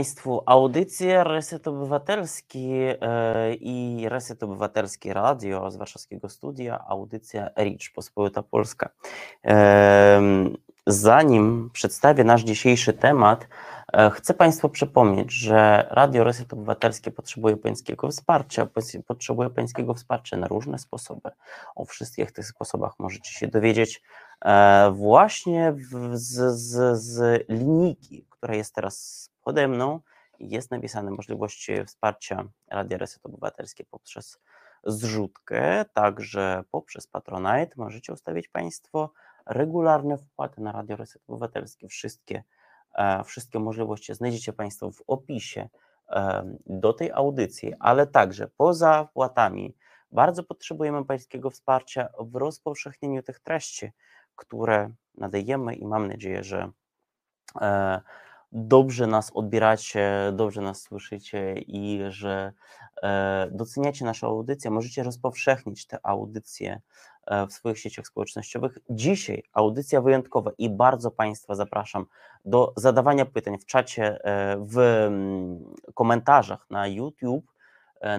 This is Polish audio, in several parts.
Państwu, audycje Reset Obywatelski e, i Reset Obywatelski Radio z warszawskiego studia, audycja Rich Pospolita Polska. E, zanim przedstawię nasz dzisiejszy temat, e, chcę Państwu przypomnieć, że Radio Reset Obywatelski potrzebuje Pańskiego wsparcia, potrzebuje Pańskiego wsparcia na różne sposoby. O wszystkich tych sposobach możecie się dowiedzieć właśnie z, z, z linijki, która jest teraz pode mną jest napisane możliwość wsparcia Radia Reset Obywatelskie poprzez zrzutkę, także poprzez Patronite możecie ustawić Państwo regularne wpłaty na Radio Reset Obywatelskie. Wszystkie, e, wszystkie możliwości znajdziecie Państwo w opisie e, do tej audycji, ale także poza wpłatami bardzo potrzebujemy Pańskiego wsparcia w rozpowszechnieniu tych treści, które nadajemy i mam nadzieję, że e, dobrze nas odbieracie, dobrze nas słyszycie i że e, doceniacie naszą audycję. Możecie rozpowszechnić te audycje e, w swoich sieciach społecznościowych. Dzisiaj audycja wyjątkowa i bardzo Państwa zapraszam do zadawania pytań w czacie, e, w mm, komentarzach na YouTube,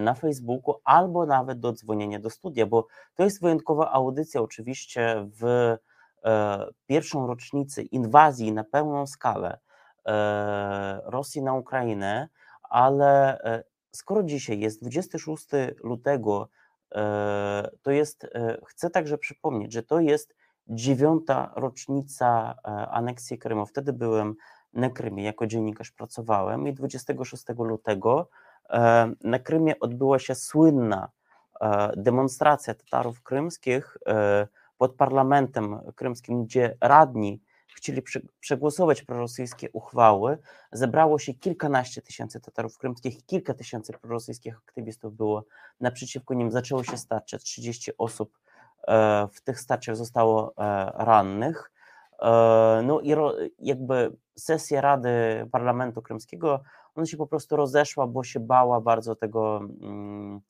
na Facebooku albo nawet do dzwonienia do studia, bo to jest wyjątkowa audycja oczywiście w pierwszą rocznicę inwazji na pełną skalę Rosji na Ukrainę, ale e, skoro dzisiaj jest 26 lutego, e, to jest, chcę także przypomnieć, że to jest dziewiąta rocznica aneksji Krymu. Wtedy byłem na Krymie, jako dziennikarz pracowałem i 26 lutego na Krymie odbyła się słynna demonstracja Tatarów krymskich pod parlamentem krymskim, gdzie radni chcieli przegłosować prorosyjskie uchwały. Zebrało się kilkanaście tysięcy Tatarów krymskich, kilka tysięcy prorosyjskich aktywistów było naprzeciwko nim. Zaczęło się starcie, 30 osób e, w tych starciach zostało e, rannych. E, no i jakby sesja Rady Parlamentu Krymskiego, ona się po prostu rozeszła, bo się bała bardzo tego mm,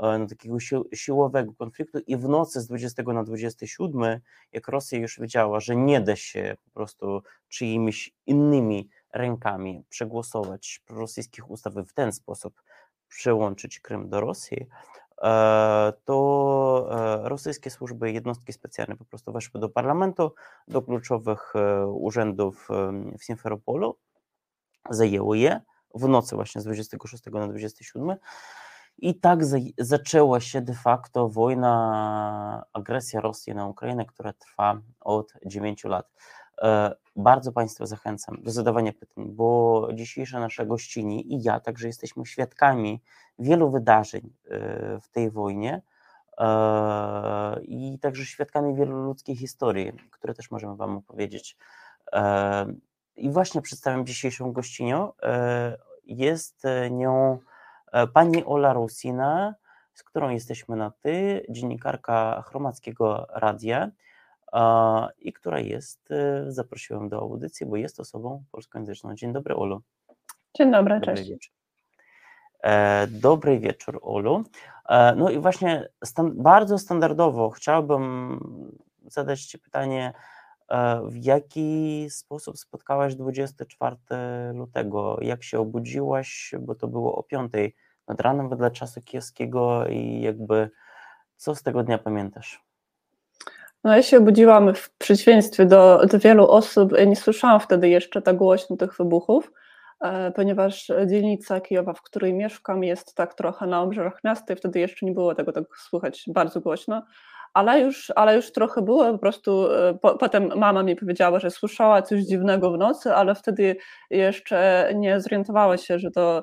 no, takiego siłowego konfliktu i w nocy z 20 na 27, jak Rosja już wiedziała, że nie da się po prostu czyimiś innymi rękami przegłosować prorosyjskich ustaw w ten sposób przyłączyć Krym do Rosji, e, to e, rosyjskie służby, jednostki specjalne po prostu weszły do parlamentu, do kluczowych urzędów w Simferopolu, zajęły je w nocy właśnie z 26 na 27 i tak zaczęła się de facto wojna, agresja Rosji na Ukrainę, która trwa od 9 lat. E, bardzo Państwa zachęcam do zadawania pytań, bo dzisiejsze nasze gościni i ja także jesteśmy świadkami wielu wydarzeń e, w tej wojnie e, i także świadkami wielu ludzkich historii, które też możemy Wam opowiedzieć. I właśnie przedstawiam dzisiejszą gościnię. Jest nią pani Ola Rusina, z którą jesteśmy na ty, dziennikarka Chromackiego Radia i która jest, e, zaprosiłem do audycji, bo jest osobą polskojęzyczną. Dzień dobry, Olu. Dzień dobry, dobry cześć. Wieczór. E, dobry wieczór, Olu. No i właśnie stan bardzo standardowo chciałbym zadać Ci pytanie, w jaki sposób spotkałaś 24 lutego? Jak się obudziłaś, bo to było o 5 nad ranem wedle czasu kiewskiego i jakby co z tego dnia pamiętasz? No ja się obudziłam w przeciwieństwie do, do wielu osób, nie słyszałam wtedy jeszcze tak głośno tych wybuchów, e, ponieważ dzielnica Kijowa, w której mieszkam, jest tak trochę na obrzeżach miasta i wtedy jeszcze nie było tego tak słychać bardzo głośno ale już, ale już trochę było, po prostu e, po, potem mama mi powiedziała, że słyszała coś dziwnego w nocy, ale wtedy jeszcze nie zorientowała się, że to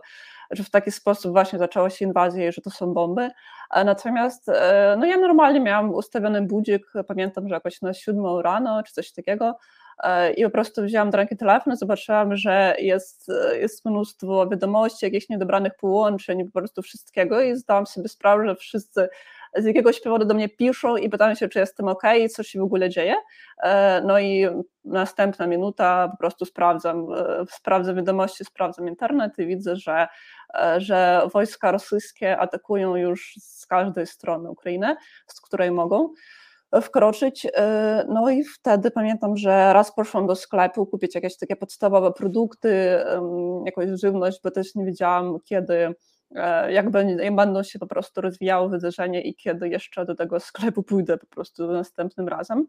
że w taki sposób właśnie zaczęła się inwazja i że to są bomby. Natomiast e, no ja normalnie miałam ustawiony budzik, pamiętam, że jakoś na siódmą rano czy coś takiego e, i po prostu wzięłam do ręki telefon, zobaczyłam, że jest, jest mnóstwo wiadomości, jakichś niedobranych połączeń, po prostu wszystkiego i zdałam sobie sprawę, że wszyscy z jakiegoś powodu do mnie piszą i pytają się, czy jestem ok, co się w ogóle dzieje. E, no i następna minuta po prostu sprawdzam, e, sprawdzam wiadomości, sprawdzam internet i widzę, że, e, że wojska rosyjskie atakują już z każdej strony Ukrainę, z której mogą. wkroczyć. No i wtedy pamiętam, że raz poszłam do sklepu kupić jakieś takie podstawowe produkty, jakąś żywność, bo też nie wiedziałam, kiedy jak będą się po prostu rozwijało wydarzenie i kiedy jeszcze do tego sklepu pójdę po prostu następnym razem.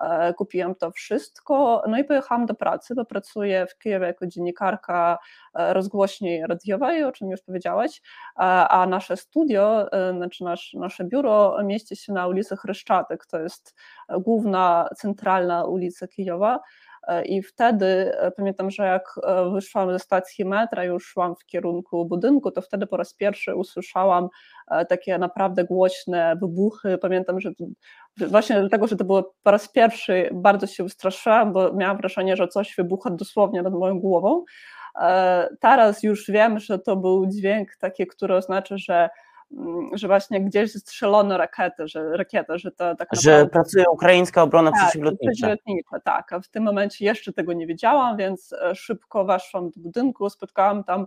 E, kupiłam to wszystko, no i pojechałam do pracy, bo pracuję w Kijowie jako dziennikarka e, rozgłośni radiowej, o czym już powiedziałeś, a nasze studio, znaczy nasz, nasze biuro mieści się na ulicy Chryszczatek, to jest główna, centralna ulica Kijowa, E, I wtedy e, pamiętam, że jak e, wyszłam ze stacji metra, już szłam w kierunku budynku, to wtedy po raz pierwszy usłyszałam takie naprawdę głośne wybuchy. Pamiętam, że właśnie dlatego, że to było po raz pierwszy, bardzo się ustraszyłam, bo miałam wrażenie, że coś wybucha dosłownie nad moją głową. Teraz już wiem, że to był dźwięk taki, który oznacza, że że właśnie gdzieś strzelono rakietę, że rakietę, że to tak naprawdę... Że pracuje ukraińska obrona tak, przeciwlotnicza. przeciwlotnicza. Tak, a w tym momencie jeszcze tego nie wiedziałam, więc e, szybko weszłam do budynku, spotkałam tam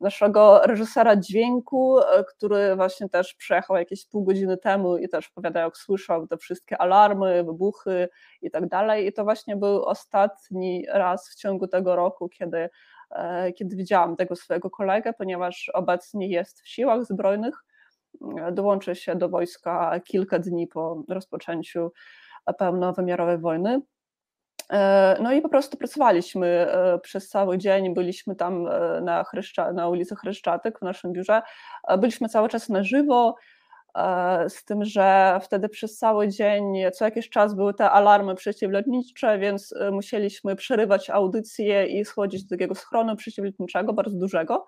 naszego reżysera dźwięku, e, który właśnie też przyjechał jakieś pół godziny temu i też opowiada, jak słyszał te wszystkie alarmy, wybuchy i tak dalej. I to właśnie był ostatni raz w ciągu tego roku, kiedy, e, kiedy widziałam tego swojego kolegę, ponieważ obecnie jest w siłach zbrojnych dołączy się do wojska kilka dni po rozpoczęciu pełnowymiarowej wojny. E, no i po prostu pracowaliśmy e, przez cały dzień, byliśmy tam e, na, Chryszcza, na ulicy Chryszczatek w naszym biurze, byliśmy cały czas na żywo, z tym, że wtedy przez cały dzień, co jakiś czas były te alarmy przeciwlotnicze, więc musieliśmy przerywać audycje i schodzić do takiego schronu przeciwlotniczego, bardzo dużego,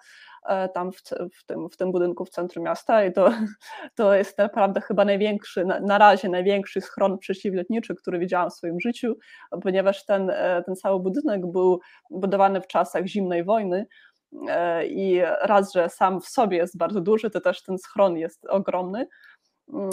E, tam w, w, tym, w tym budynku w centrum miasta i to, to jest naprawdę chyba największy, na, na razie największy schron przeciwlotniczy, który widziałam w swoim życiu, ponieważ ten, e, ten cały budynek był budowany w czasach zimnej wojny, e, i raz, że sam w sobie jest bardzo duży, to też ten schron jest ogromny. Mm,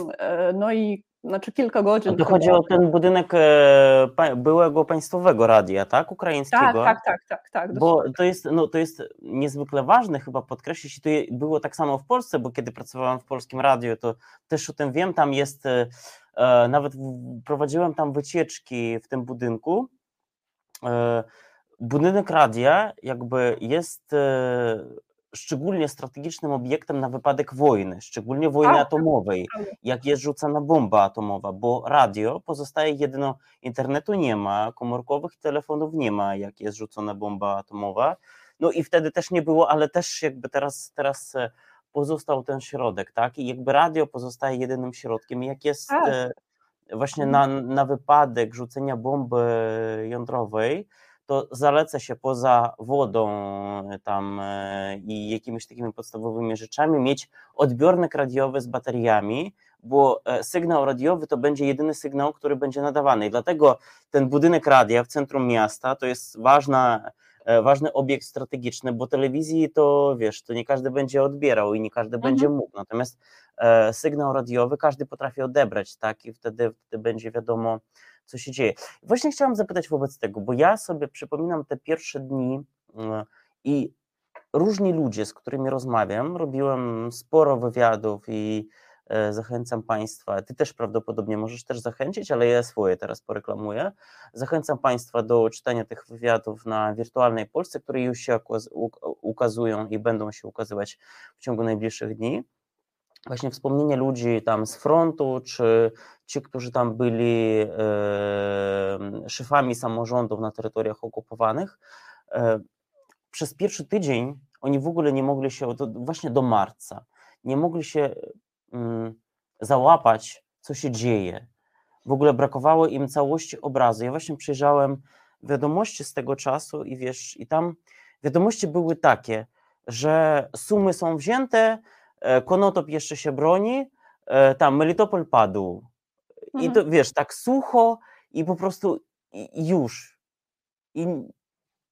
no i znaczy kilka godzin. To chodzi o ten budynek e, byłego państwowego radia, tak? Ukraińskiego. Tak, tak, tak, tak. tak bo to jest, no, to jest niezwykle ważne chyba podkreślić, i to było tak samo w Polsce, bo kiedy pracowałem w polskim radiu, to też o tym wiem, tam jest, e, e nawet prowadziłem tam wycieczki w tym budynku. Budynek radia jakby jest e, szczególnie strategicznym obiektem na wypadek wojny, szczególnie wojny tak, atomowej, jak jest rzucana bomba atomowa, bo radio pozostaje jedyno, internetu nie ma, komórkowych telefonów nie ma, jak jest rzucona bomba atomowa. No i wtedy też nie było, ale też jakby teraz, teraz e, pozostał ten środek, tak? I jakby radio pozostaje jedynym środkiem, jak jest tak. E, właśnie mhm. na, na wypadek rzucenia bomby jądrowej, to zaleca się poza wodą e, tam e, i jakimiś takimi podstawowymi rzeczami mieć odbiornik radiowy z bateriami, bo e, sygnał radiowy to będzie jedyny sygnał, który będzie nadawany. I dlatego ten budynek radia w centrum miasta to jest ważna, ważny obiekt strategiczny, bo telewizji to wiesz, to nie każdy będzie odbierał i nie każdy mhm. będzie mógł. Natomiast sygnał radiowy każdy potrafi odebrać, tak? I wtedy, wtedy będzie wiadomo, co się dzieje. Właśnie chciałam zapytać wobec tego, bo ja sobie przypominam te pierwsze dni mm, i różni ludzie, z którymi rozmawiam, robiłem sporo wywiadów i e, zachęcam Państwa, Ty też prawdopodobnie możesz też zachęcić, ale ja swoje teraz poreklamuję. Zachęcam Państwa do czytania tych wywiadów na Wirtualnej Polsce, które już się ukazują i będą się ukazywać w ciągu najbliższych dni właśnie wspomnienie ludzi tam z frontu, czy ci, którzy tam byli e, szefami samorządów na terytoriach okupowanych, e, przez pierwszy tydzień oni w ogóle nie mogli się, właśnie do marca, nie mogli się mm, załapać, co się dzieje. W ogóle brakowało im całości obrazu. Ja właśnie przyjrzałem wiadomości z tego czasu i wiesz, i tam wiadomości były takie, że sumy są wzięte, Konotop jeszcze się broni, e, tam Melitopol padł. Mhm. I to wiesz, tak sucho i po prostu już. I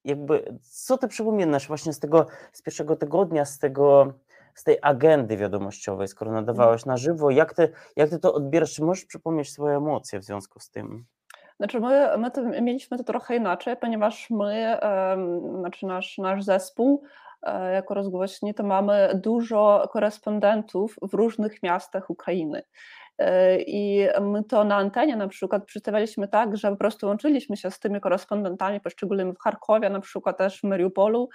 jakby, co ty przypominasz właśnie z tego, z pierwszego tygodnia, z tego, z tej agendy wiadomościowej, skoro nadawałaś na żywo, jak ty, jak ty to odbierasz? Czy możesz przypomnieć swoje emocje w związku z tym? Znaczy my, my to, mieliśmy to trochę inaczej, ponieważ my, znaczy nasz, nasz zespół E, jako rozgłośni, to mamy dużo korespondentów w różnych miastach Ukrainy. I my to na antenie na przykład przedstawialiśmy tak, że po prostu łączyliśmy się z tymi korespondentami poszczególnymi w Charkowie, na przykład też w Mariupolu,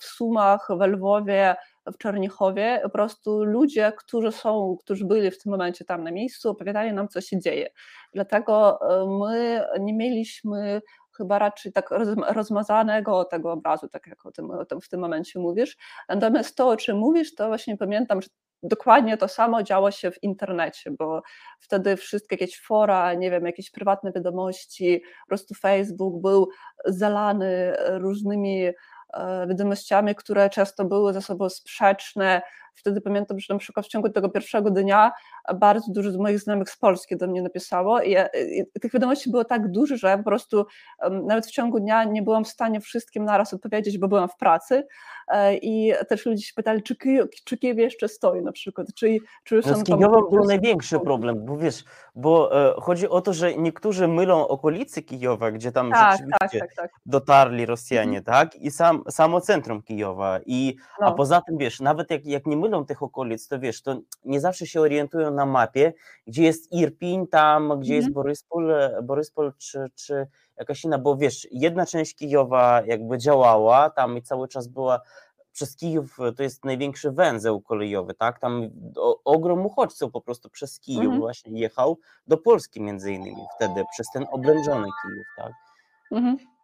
w Sumach, w Lwowie, w Czernichowie. Po prostu ludzie, którzy są, którzy byli w tym momencie tam na miejscu, opowiadali nam, co się dzieje. Dlatego my nie mieliśmy chyba raczej tak rozmazanego tego obrazu, tak jak o tym, o tym w tym momencie mówisz. Natomiast to, o czym mówisz, to właśnie pamiętam, że dokładnie to samo działo się w internecie, bo wtedy wszystkie jakieś fora, nie wiem, jakieś prywatne wiadomości, po prostu Facebook był zalany różnymi e, wiadomościami, które często były ze sobą sprzeczne, Wtedy pamiętam, że na przykład w ciągu tego pierwszego dnia bardzo dużo z moich znajomych z Polski do mnie napisało i, i tych wiadomości było tak dużo, że po prostu um, nawet w ciągu dnia nie byłam w stanie wszystkim naraz odpowiedzieć, bo byłam w pracy e, i też ludzie się pytali, czy czy Kijów jeszcze stoi na przykład, czy, czy już no z Kijowem był największy problem, bo wiesz, bo e, chodzi o to, że niektórzy mylą okolicy Kijowa, gdzie tam tak, rzeczywiście tak, tak, tak. dotarli Rosjanie, mhm. tak, i sam, samo centrum Kijowa i, no. a poza tym, wiesz, nawet jak, jak nie mylą mylą tych okolic, to wiesz, to nie zawsze się orientują na mapie, gdzie jest Irpin, tam, gdzie jest mhm. Boryspol, Boryspol czy, czy jakaś inna, bo wiesz, jedna część Kijowa jakby działała tam i cały czas była przez Kijów to jest największy węzeł kolejowy, tak? Tam ogrom uchodźców po prostu przez Kijów mhm. właśnie jechał do Polski między innymi wtedy, przez ten oblężony Kijów, tak? Mhm.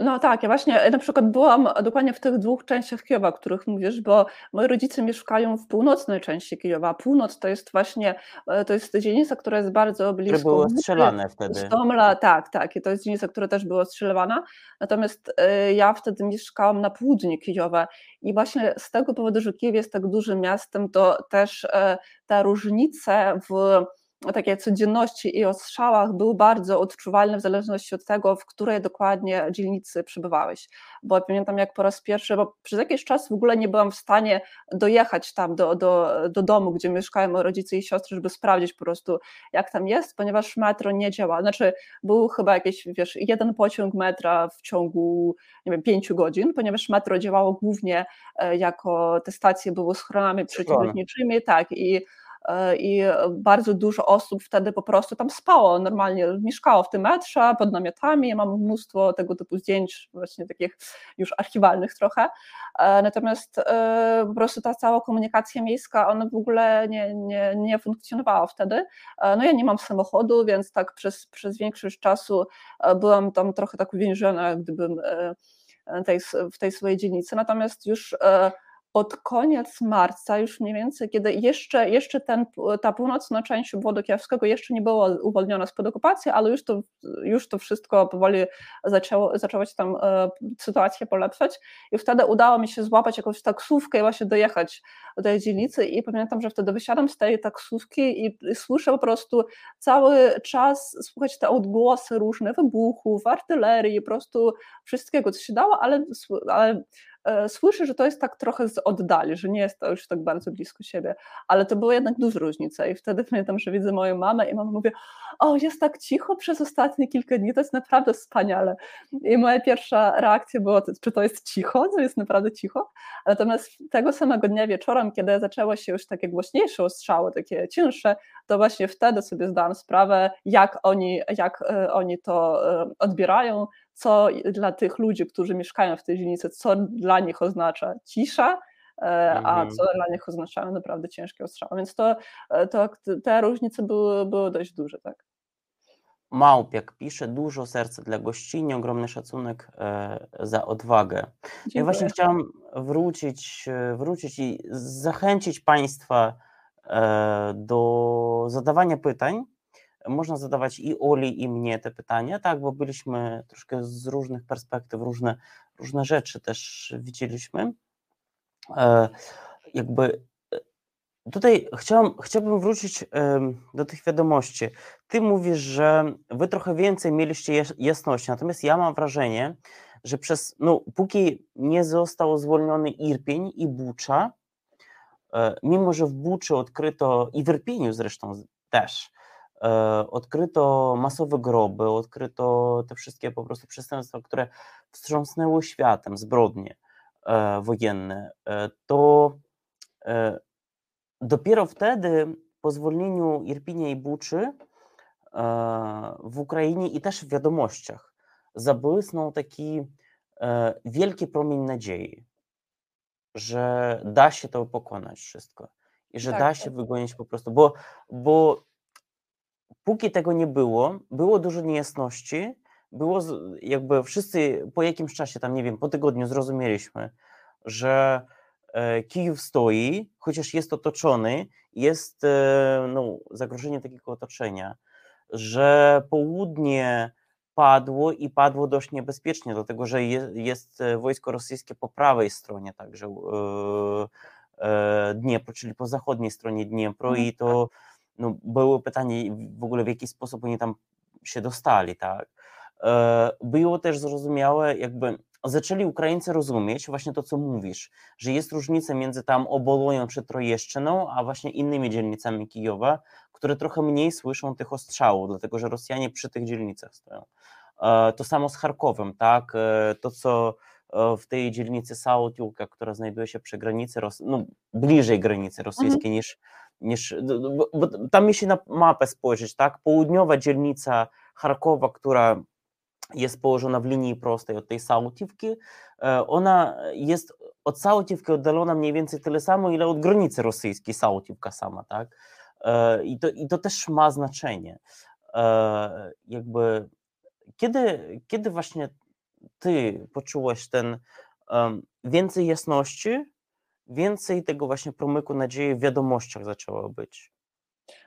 No tak, ja właśnie na przykład byłam dokładnie w tych dwóch częściach Kijowa, o których mówisz, bo moi rodzice mieszkają w północnej części Kijowa. Północ to jest właśnie, e, to jest dzielnica, która jest bardzo blisko. Które było strzelane wtedy. Stomla, tak, tak, i to jest dzielnica, która też była strzelewana. Natomiast e, ja wtedy mieszkałam na południu Kijowa i właśnie z tego powodu, że Kijów jest tak dużym miastem, to też e, te różnice w takiej codzienności i o strzałach był bardzo odczuwalny w zależności od tego, w której dokładnie dzielnicy przebywałeś. Bo pamiętam jak po raz pierwszy, bo przez jakiś czas w ogóle nie byłam w stanie dojechać tam do, do, do domu, gdzie mieszkają rodzice i siostry, żeby sprawdzić po prostu jak tam jest, ponieważ metro nie działa. Znaczy był chyba jakiś, wiesz, jeden pociąg metra w ciągu, nie wiem, pięciu godzin, ponieważ metro działało głównie e, jako te stacje były schronami przeciwlotniczymi, tak, i i bardzo dużo osób wtedy po prostu tam spało, normalnie mieszkało w tym metrze pod namiotami, mam mnóstwo tego typu zdjęć, właśnie takich już archiwalnych trochę, e, natomiast e, po prostu ta cała komunikacja miejska, ona w ogóle nie, nie, nie funkcjonowała wtedy, no ja nie mam samochodu, więc tak przez, przez większość czasu byłam tam trochę tak uwięziona, gdybym tej, w tej swojej dzielnicy, natomiast już pod koniec marca, już mniej więcej, kiedy jeszcze, jeszcze ten, ta północna część obwodu kijowskiego jeszcze nie była uwolniona spod okupacji, ale już to, już to wszystko powoli zaczęło, zaczęła się tam e, sytuacja polepszać i wtedy udało mi się złapać jakąś taksówkę i właśnie dojechać do tej dzielnicy i pamiętam, że wtedy wysiadam z tej taksówki i, i słyszę po prostu cały czas słuchać te odgłosy różne wybuchów, artylerii, po prostu wszystkiego, co się dało, ale, ale E, słyszę, że to jest tak trochę z oddali, że nie jest to już tak bardzo blisko siebie, ale to były jednak duże różnice i wtedy pamiętam, że widzę moją mamę i mama mówi, o jest tak cicho przez ostatnie kilka dni, to jest naprawdę wspaniale. I moja pierwsza reakcja była, czy to jest cicho, to jest naprawdę cicho, natomiast tego samego dnia wieczorem, kiedy zaczęło się już takie głośniejsze ostrzały, takie cięższe, to właśnie wtedy sobie zdałam sprawę, jak oni, jak e, oni to e, odbierają, co dla tych ludzi, którzy mieszkają w tej dzielnicy, co dla nich oznacza cisza, mhm. a co dla nich oznaczają naprawdę ciężkie ostrzały. Więc to, e, to, te różnice były, były dość duże. Tak. Małpiak pisze, dużo serca dla gościni, ogromny szacunek e, za odwagę. Dziękuję. Ja właśnie chciałam wrócić, wrócić i zachęcić Państwa e, do zadawania pytań można zadawać i Uli, i mnie te pytania, tak, bo byliśmy troszkę z różnych perspektyw, różne, różne rzeczy też widzieliśmy. E, jakby e, tutaj chciałam, chciałbym wrócić do tych wiadomości. Ty mówisz, że wy trochę więcej mieliście jasności, natomiast ja mam wrażenie, że przez, no, póki nie został zwolniony Irpień i Bucza, e, mimo że w Buczy odkryto i w Irpieniu zresztą też, odkryto masowe groby, odkryto te wszystkie po prostu przestępstwa, które wstrząsnęły światem, zbrodnie e, wojenne, e, to dopiero wtedy po zwolnieniu Irpinia i Buczy w Ukrainie i też w wiadomościach zabłysnął taki wielki promień nadziei, że da się to pokonać wszystko i że Tak, da tak. się wygonić po prostu, bo, bo póki tego nie było, było dużo niejasności, było jakby wszyscy po jakimś czasie, tam nie wiem, po tygodniu zrozumieliśmy, że e, Kijów stoi, chociaż jest otoczony, jest e, no, zagrożenie takiego otoczenia, że południe padło i padło dość niebezpiecznie, dlatego że je, jest e, wojsko rosyjskie po prawej stronie także Dniepru, czyli po zachodniej stronie Dniepru Mhm. i to no, było pytanie w ogóle w jaki sposób oni tam się dostali, tak. E, Było też zrozumiałe, jakby zaczęli Ukraińcy rozumieć właśnie to, co mówisz, że jest różnica między tam Oboloją czy Trojeszczyną, a właśnie innymi dzielnicami Kijowa, które trochę mniej słyszą tych ostrzałów, dlatego że Rosjanie przy tych dzielnicach stoją. E, To samo z Charkowem, tak? E, To, co w tej dzielnicy Sautiłka, która znajduje się przy granicy, Ros- no, bliżej granicy rosyjskiej niż, niż bo, bo tam jeśli na mapę spojrzeć, tak? Południowa dzielnica Charkowa, która jest położona w linii prostej od tej Sautiwki, e, ona jest od Sautiwki oddalona mniej więcej tyle samo, ile od granicy rosyjskiej Sautiwka sama, tak? E, I to, I to też ma znaczenie. E, Jakby kiedy, kiedy właśnie ty poczułeś ten em, więcej jasności, więcej tego właśnie promyku nadziei w wiadomościach zaczęło być?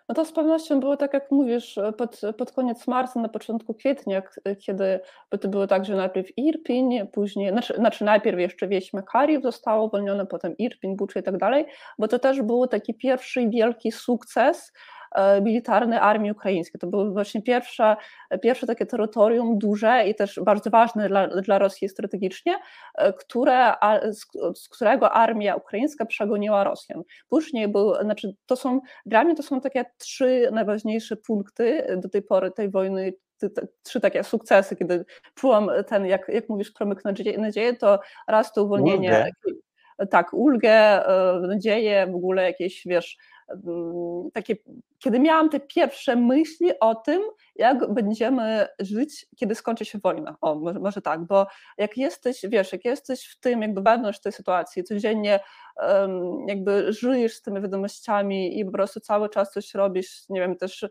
No to z pewnością było tak, jak mówisz, pod, pod koniec marca, na początku kwietnia, k- kiedy, bo to było tak, że najpierw Irpiń, później, znaczy, znaczy najpierw jeszcze wieś Makariów zostało uwolnione, potem Irpiń, Buczy i tak dalej, bo to też był taki pierwszy wielki sukces e, militarny armii ukraińskiej. To było właśnie pierwsze, pierwsze takie terytorium duże i też bardzo ważne dla, dla Rosji strategicznie, e, które, z, z którego armia ukraińska przegoniła Rosjan. Później był, znaczy to są dla mnie to są takie trzy najważniejsze punkty do tej pory tej wojny, trzy takie sukcesy, kiedy czułam ten, jak, jak mówisz, promyk nadzieję, to raz to uwolnienie, tak, ulgę, e, nadzieję, w ogóle jakieś, wiesz, takie, kiedy miałam te pierwsze myśli o tym, jak będziemy żyć, kiedy skończy się wojna. O, może, może tak, bo jak jesteś, wiesz, jak jesteś w tym, jakby wewnątrz tej sytuacji, codziennie em, jakby żyjesz z tymi wiadomościami i po prostu cały czas coś robisz, nie wiem, też e,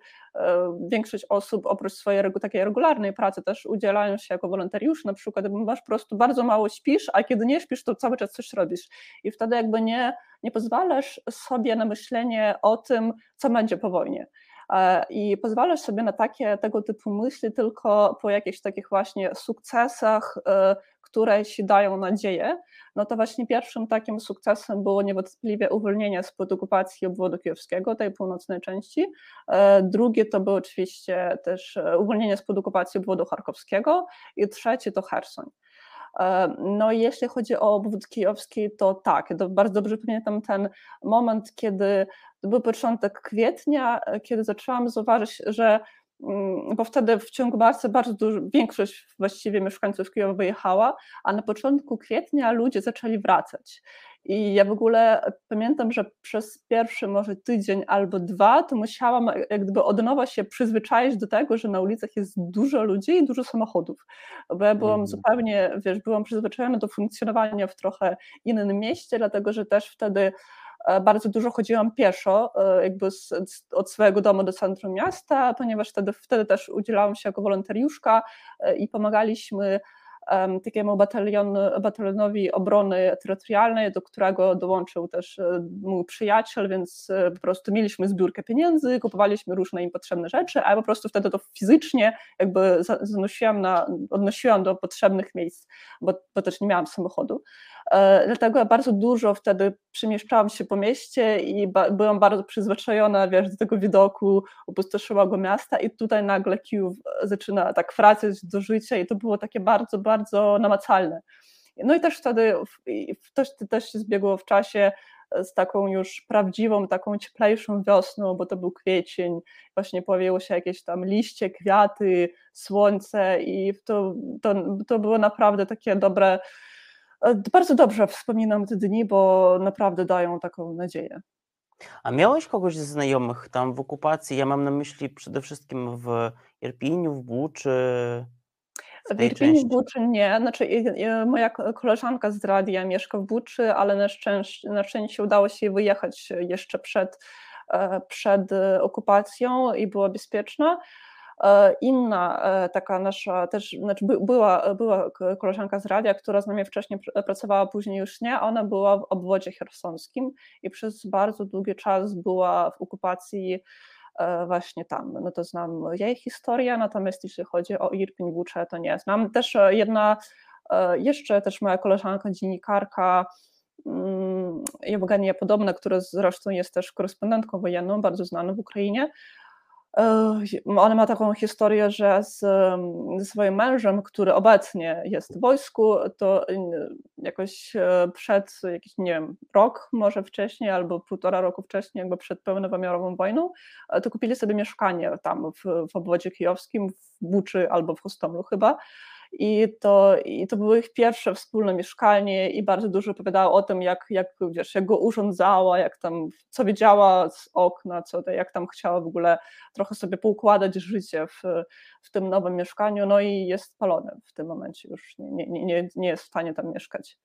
większość osób oprócz swojej takiej regularnej pracy też udzielają się jako wolontariusze, na przykład bo masz po prostu bardzo mało śpisz, a kiedy nie śpisz, to cały czas coś robisz i wtedy jakby nie, nie pozwalasz sobie na myślenie o tym, co będzie po wojnie. E, I pozwalasz sobie na takie tego typu myśli tylko po jakichś takich właśnie sukcesach, e, które ci dają nadzieję. No to właśnie pierwszym takim sukcesem było niewątpliwie uwolnienie spod okupacji obwodu kijowskiego, tej północnej części. E, Drugie to było oczywiście też uwolnienie spod okupacji obwodu charkowskiego i trzecie to Hersoń. E, No i jeśli chodzi o obwód kijowski, to tak, bardzo dobrze pamiętam ten moment, kiedy to był początek kwietnia, e, kiedy zaczęłam zauważyć, że bo wtedy w ciągu marca bardzo dużo, większość właściwie mieszkańców Kijowa wyjechała, a na początku kwietnia ludzie zaczęli wracać. I ja w ogóle pamiętam, że przez pierwszy może tydzień albo dwa, to musiałam e, jak gdyby od nowa się przyzwyczaić do tego, że na ulicach jest dużo ludzi i dużo samochodów. Bo ja byłam Mhm. zupełnie, wiesz, byłam przyzwyczajona do funkcjonowania w trochę innym mieście, dlatego że też wtedy bardzo dużo chodziłam pieszo, e, jakby z, z, od swojego domu do centrum miasta, ponieważ wtedy, wtedy też udzielałam się jako wolontariuszka e, i pomagaliśmy em, takiemu batalion, batalionowi obrony terytorialnej, do którego dołączył też e, mój przyjaciel, więc e, po prostu mieliśmy zbiórkę pieniędzy, kupowaliśmy różne im potrzebne rzeczy, a ja po prostu wtedy to fizycznie jakby za- zanosiłam na, odnosiłam do potrzebnych miejsc, bo, bo też nie miałam samochodu. E, Dlatego bardzo dużo wtedy przemieszczałam się po mieście i ba, byłam bardzo przyzwyczajona, wiesz, do tego widoku opustoszyłego miasta i tutaj nagle Kijów zaczyna tak wracać do życia i to było takie bardzo, bardzo namacalne. No i też wtedy w- też, się zbiegło w czasie z taką już prawdziwą, taką cieplejszą wiosną, bo to był kwiecień, właśnie pojawiło się jakieś tam liście, kwiaty, słońce i to, to, to było naprawdę takie dobre, bardzo dobrze wspominam te dni, bo naprawdę dają taką nadzieję. A miałeś kogoś ze znajomych tam w okupacji? Ja mam na myśli przede wszystkim w Irpiniu, w Buczy, w W tej Irpieniu, w. Buczy nie. Znaczy, moja ko koleżanka z radia mieszka w Buczy, ale na szczęś na szczęście udało się jej wyjechać jeszcze przed, e, przed e, okupacją i była bezpieczna. E, Inna e, taka nasza też, znaczy by była była ko koleżanka z radia, która z nami wcześniej pr pracowała, później już nie, ona była w obwodzie chersonskim i przez bardzo długi czas była w okupacji e, właśnie tam. No to znam jej historię, natomiast jeśli chodzi o Buczę, to nie znam. Też jedna, jeszcze też moja koleżanka, dziennikarka, mm, Jewgenia Podobna, która zresztą jest też korespondentką wojenną, bardzo znaną w Ukrainie. Ona ma taką historię, że z, ze swoim mężem, który obecnie jest w wojsku, to jakoś e, przed jakiś, nie wiem, rok może wcześniej, albo półtora roku wcześniej, jakby przed pełnowymiarową wojną, e, to kupili sobie mieszkanie tam w, w obwodzie kijowskim, w Buczy albo w Hostomlu chyba. I to, I to było ich pierwsze wspólne mieszkanie i bardzo dużo opowiadała o tym, jak, jak, wiesz, jak go urządzała, jak tam, co wiedziała z okna, co, jak tam chciała w ogóle trochę sobie poukładać życie w, w tym nowym mieszkaniu, no i jest spalone w tym momencie, już nie, nie, nie, nie jest w stanie tam mieszkać.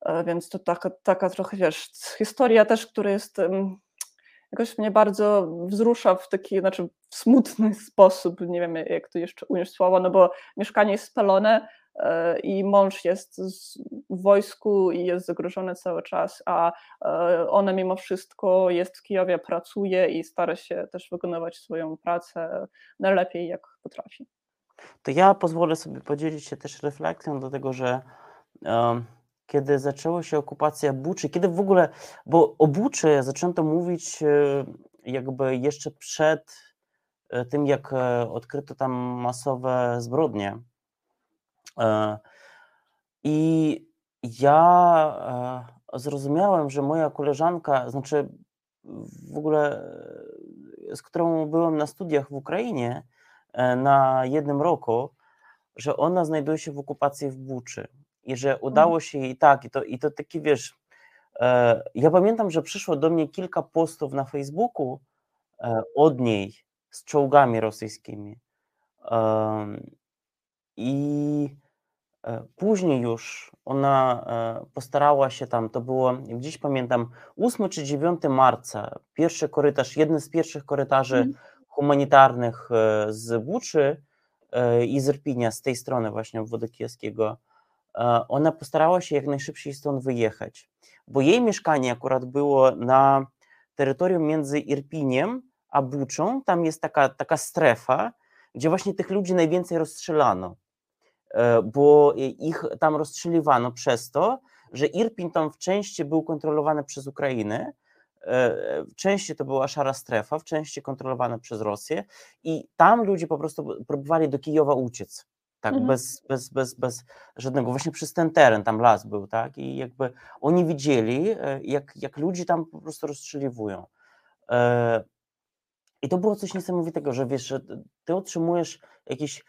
E, Więc to taka, taka trochę, wiesz, historia też, która jest jakoś mnie bardzo wzrusza w taki, znaczy w smutny sposób, nie wiem jak to jeszcze ująć słowo, no bo mieszkanie jest spalone e, i mąż jest w wojsku i jest zagrożony cały czas, a e, ona mimo wszystko jest w Kijowie, pracuje i stara się też wykonywać swoją pracę najlepiej jak potrafi. To ja pozwolę sobie podzielić się też refleksją do tego, że um, kiedy zaczęła się okupacja Buczy, kiedy w ogóle, bo o Buczy zaczęto mówić e, jakby jeszcze przed e, tym, jak e, odkryto tam masowe zbrodnie. I ja zrozumiałem, że moja koleżanka, znaczy w ogóle z którą byłem na studiach w Ukrainie na jednym roku, że ona znajduje się w okupacji w Buczy i że udało się jej tak, i to, i to taki wiesz, e, ja pamiętam, że przyszło do mnie kilka postów na Facebooku e, od niej z czołgami rosyjskimi. E, I później już ona postarała się tam, to było, gdzieś pamiętam, 8 czy 9 marca, pierwszy korytarz, jeden z pierwszych korytarzy mm. humanitarnych z Buczy i z Irpinia, z tej strony właśnie obwodu kijowskiego, ona postarała się jak najszybciej stąd wyjechać, bo jej mieszkanie akurat było na terytorium między Irpiniem a Buczą. Tam jest taka, taka strefa, gdzie właśnie tych ludzi najwięcej rozstrzelano, e, bo ich tam rozstrzeliwano przez to, że Irpin tam w części był kontrolowany przez Ukrainę, e, w części to była szara strefa, w części kontrolowana przez Rosję. I tam ludzie po prostu próbowali do Kijowa uciec tak, mhm. bez, bez, bez, bez żadnego, właśnie przez ten teren, tam las był, tak, i jakby oni widzieli, e, jak, jak ludzi tam po prostu rozstrzeliwują. E, I to było coś niesamowitego, że wiesz, że ty otrzymujesz jakiś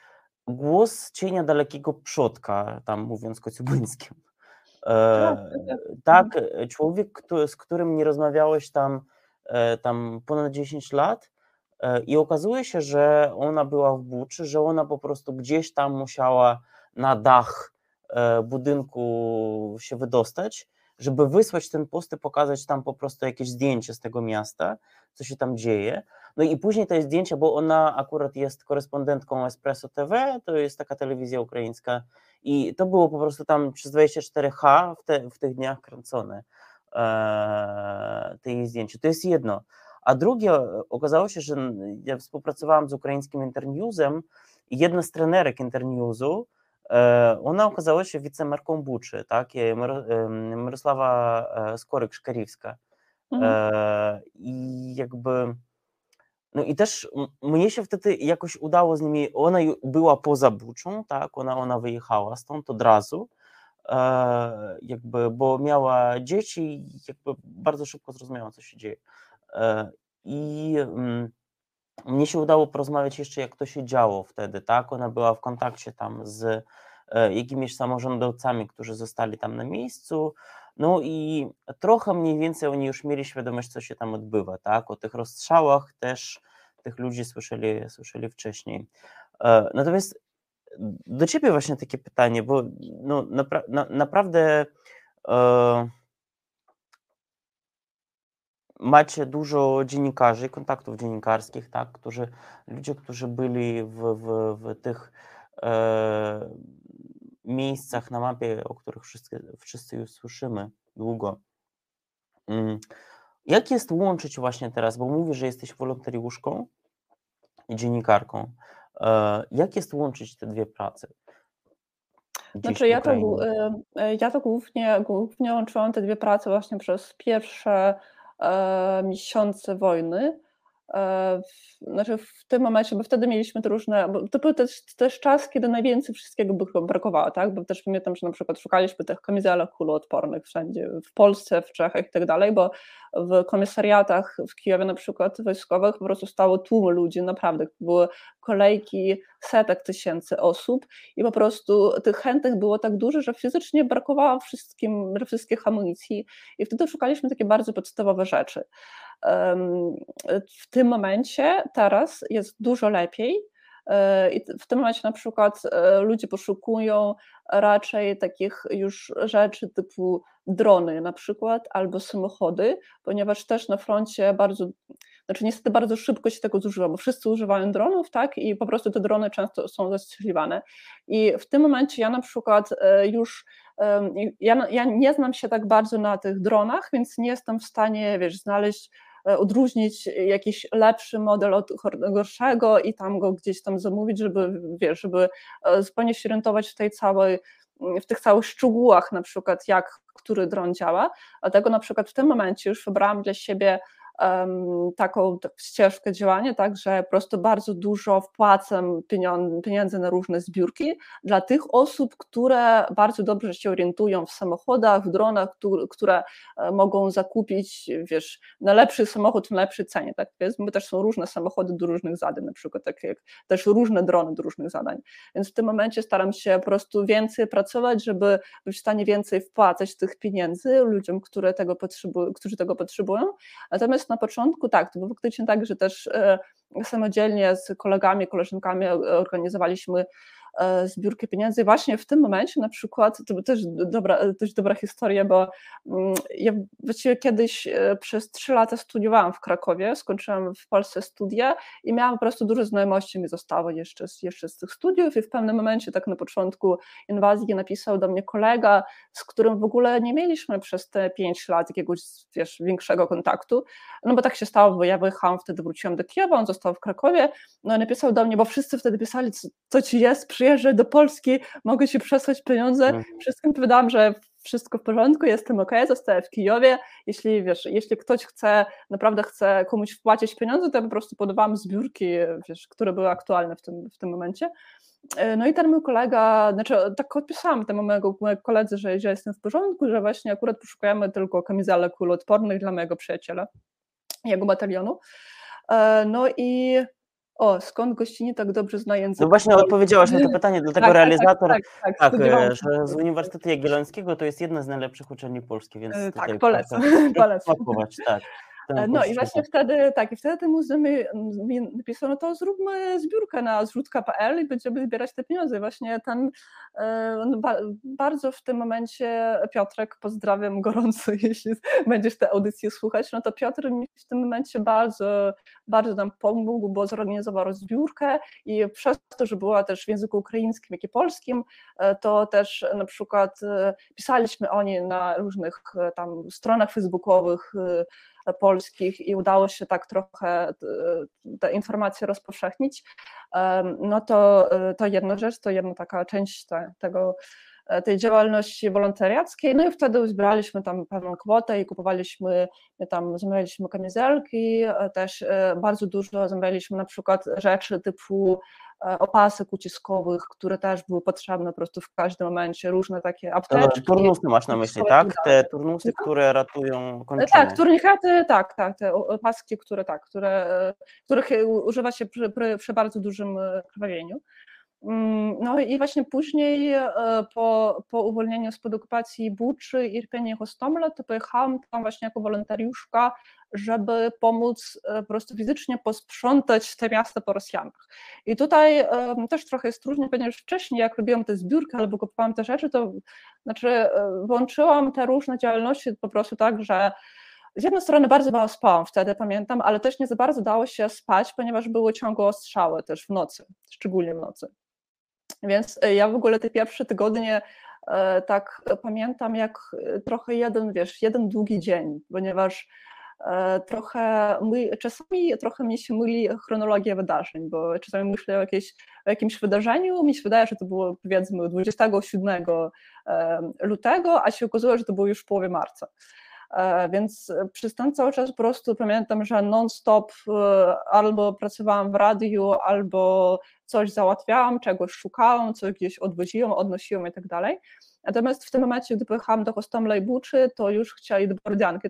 głos cienia dalekiego przodka, tam mówiąc kociubyńskim. E, tak, tak mhm. człowiek, z którym nie rozmawiałeś tam, tam ponad 10 lat, E, I okazuje się, że ona była w Buczy, że ona po prostu gdzieś tam musiała na dach e, budynku się wydostać, żeby wysłać ten post i pokazać tam po prostu jakieś zdjęcie z tego miasta, co się tam dzieje. No i później te zdjęcia, bo ona akurat jest korespondentką Espresso TV, to jest taka telewizja ukraińska i to było po prostu tam przez 24H w, te, w tych dniach kręcone e, te zdjęcia. To jest jedno. A drugie, okazało się, że ja współpracowałam z ukraińskim Internewsem i jedna z trenerek Internewsu, e, ona okazała się wicemerką Buczy, tak, Mirosława e, Skoryk-Szkariwska. Mhm. E, I jakby, no i też mnie się wtedy jakoś udało z nimi, ona była poza Buczą, tak, ona, ona wyjechała stąd od razu, jakby, bo miała dzieci i jakby bardzo szybko zrozumiała, co się dzieje. E, I mm, mnie się udało porozmawiać jeszcze, jak to się działo wtedy, tak? Ona była w kontakcie tam z e, jakimiś samorządowcami, którzy zostali tam na miejscu. No i trochę mniej więcej oni już mieli świadomość, co się tam odbywa, tak? O tych rozstrzałach też tych ludzi słyszeli, słyszeli wcześniej. E, natomiast do ciebie właśnie takie pytanie, bo no, napra na, naprawdę e, macie dużo dziennikarzy, kontaktów dziennikarskich, tak, którzy, ludzie, którzy byli w, w, w tych e, miejscach na mapie, o których wszyscy, wszyscy już słyszymy długo. Mm. Jak jest łączyć właśnie teraz, bo mówisz, że jesteś wolontariuszką i dziennikarką. E, jak jest łączyć te dwie prace? Znaczy ja to, e, e, ja to głównie, głównie łączyłam te dwie prace właśnie przez pierwsze miesiące wojny, E, znaczy w tym momencie, bo wtedy mieliśmy te różne, bo to był też, też czas, kiedy najwięcej wszystkiego brakowało, tak? Bo też pamiętam, że na przykład szukaliśmy tych kamizelek kuloodpornych wszędzie, w Polsce, w Czechach i tak dalej, bo w komisariatach w Kijowie na przykład wojskowych po prostu stało tłumy ludzi, naprawdę, były kolejki setek tysięcy osób i po prostu tych chętnych było tak dużo, że fizycznie brakowało wszystkim, wszystkich amunicji i wtedy szukaliśmy takie bardzo podstawowe rzeczy w tym momencie, teraz jest dużo lepiej. E, I w tym momencie na przykład e, ludzie poszukują raczej takich już rzeczy typu drony na przykład albo samochody, ponieważ też na froncie bardzo, znaczy niestety bardzo szybko się tego zużywa, bo wszyscy używają dronów, tak, i po prostu te drony często są zastrzeliwane. I w tym momencie ja na przykład e, już ja, ja nie znam się tak bardzo na tych dronach, więc nie jestem w stanie, wiesz, znaleźć E, odróżnić jakiś lepszy model od gorszego i tam go gdzieś tam zamówić, żeby, wiesz, żeby e, zupełnie się orientować w tej całej w tych całych szczegółach, na przykład jak który dron działa. Dlatego na przykład w tym momencie już wybrałam dla siebie taką ścieżkę działania, tak, że po prostu bardzo dużo wpłacam pieniędzy na różne zbiórki dla tych osób, które bardzo dobrze się orientują w samochodach, w dronach, które e, mogą zakupić, wiesz, na lepszy samochód w lepszej cenie, tak, więc my też są różne samochody do różnych zadań, na przykład tak jak też różne drony do różnych zadań, więc w tym momencie staram się po prostu więcej pracować, żeby być w stanie więcej wpłacać tych pieniędzy ludziom, które tego potrzebują, którzy tego potrzebują, natomiast na początku tak, to było faktycznie tak, że też e, samodzielnie z kolegami, koleżankami organizowaliśmy E, zbiórkę pieniędzy. Właśnie w tym momencie na przykład, to też dobra, też dobra historia, bo mm, ja właściwie kiedyś e, przez trzy lata studiowałam w Krakowie, skończyłam w Polsce studia i miałam po prostu dużo znajomości mi zostało jeszcze, jeszcze z tych studiów i w pewnym momencie, tak na początku inwazji napisał do mnie kolega, z którym w ogóle nie mieliśmy przez te pięć lat jakiegoś wiesz, większego kontaktu, no bo tak się stało, bo ja wyjechałam, wtedy wróciłam do Kijowa, on został w Krakowie, no i napisał do mnie, bo wszyscy wtedy pisali, co, co ci jest, przyjeżdżaj przyjeżdżę do Polski, mogę ci przesłać pieniądze. Mhm. Wszystkim powiedziałam, że wszystko w porządku, jestem ok, zostaję w Kijowie. Jeśli wiesz, jeśli ktoś chce, naprawdę chce komuś wpłacić pieniądze, to ja po prostu podawałam zbiórki, wiesz, które były aktualne w tym, w tym momencie. E, no i ten mój kolega, znaczy tak odpisałam temu mojego, mojego koledze, że jestem w porządku, że właśnie akurat poszukujemy tylko kamizelek kuloodpornych dla mojego przyjaciela, jego batalionu. E, no i o, skąd gościni tak dobrze zna język? No właśnie odpowiedziałaś na to pytanie, dlatego tak, tak, realizator, tak, tak, tak, tak że z Uniwersytetu Jagiellońskiego to jest jedna z najlepszych uczelni polskich, więc e, tak, polecam. polecam. tak. E, no i właśnie wtedy, tak, i wtedy muzeum mi napisał, no to zróbmy zbiórkę na zrzutka.pl i będziemy zbierać te pieniądze. Właśnie ten, on bardzo w tym momencie, Piotrek, pozdrawiam gorąco, jeśli będziesz te audycje słuchać, no to Piotr mi w tym momencie bardzo, bardzo nam pomógł, bo zorganizował zbiórkę i przez to, że była też w języku ukraińskim, jak i polskim, e, to też na przykład e, pisaliśmy o niej na różnych tam stronach facebookowych, polskich i udało się tak trochę e, te informacje rozpowszechnić, no to, e, to jedna rzecz, to jedna taka część te, tego, tej działalności wolontariackiej, no i wtedy uzbieraliśmy tam pewną kwotę i kupowaliśmy, tam zamawialiśmy kamizelki, też bardzo dużo zamawialiśmy na przykład rzeczy typu E, opasek uciskowych, które też były potrzebne po prostu w każdym momencie, różne takie apteczki. Turnusy masz na myśli, tak? Te turnusy, które ratują e, kończyny. Tak, turnikaty, tak, tak, te opaski, które tak, które, których używa się przy, przy bardzo dużym krwawieniu. Mm, no i właśnie później e, po, po uwolnieniu spod okupacji Buczy, Irpienia i Hostomla, to pojechałam tam właśnie jako wolontariuszka, żeby pomóc e, po prostu fizycznie posprzątać te miasta po Rosjanach. I tutaj też trochę jest różnie, ponieważ wcześniej jak robiłam te zbiórki albo kupowałam te rzeczy, to znaczy e, włączyłam te różne działalności po prostu tak, że z jednej strony bardzo mało spałam wtedy, pamiętam, ale też nie za bardzo dało się spać, ponieważ były ciągłe ostrzały też w nocy, szczególnie w nocy. Więc e, ja w ogóle te pierwsze tygodnie e, tak pamiętam jak e, trochę jeden, wiesz, jeden długi dzień, ponieważ trochę my, czasami trochę mi się myli chronologia wydarzeń, bo czasami myślę o, jakieś, o jakimś wydarzeniu, mi się wydaje, że to było powiedzmy 27 lutego, a się okazuje, że to było już w połowie marca. Więc przez ten cały czas po prostu pamiętam, że non-stop albo pracowałam w radiu, albo coś załatwiałam, czegoś szukałam, coś gdzieś odwoziłam, odnosiłam i tak dalej. Natomiast w tym momencie, gdy pojechałam do Kostomla i Buczy, to już chcieli, do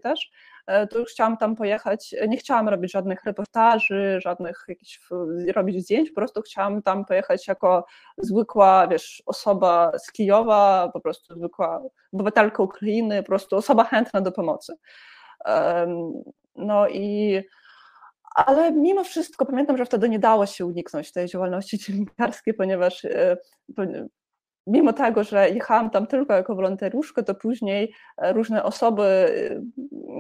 też, e, to już chciałam tam pojechać, nie chciałam robić żadnych reportaży, żadnych jakichś, robić zdjęć, po prostu chciałam tam pojechać jako zwykła, wiesz, osoba z Kijowa, po prostu zwykła obywatelka Ukrainy, po prostu osoba chętna do pomocy. No i ale mimo wszystko pamiętam, że wtedy nie dało się uniknąć tej działalności dziennikarskiej, ponieważ e, mimo tego, że jechałam tam tylko jako wolontariuszka, to później e, różne osoby, e,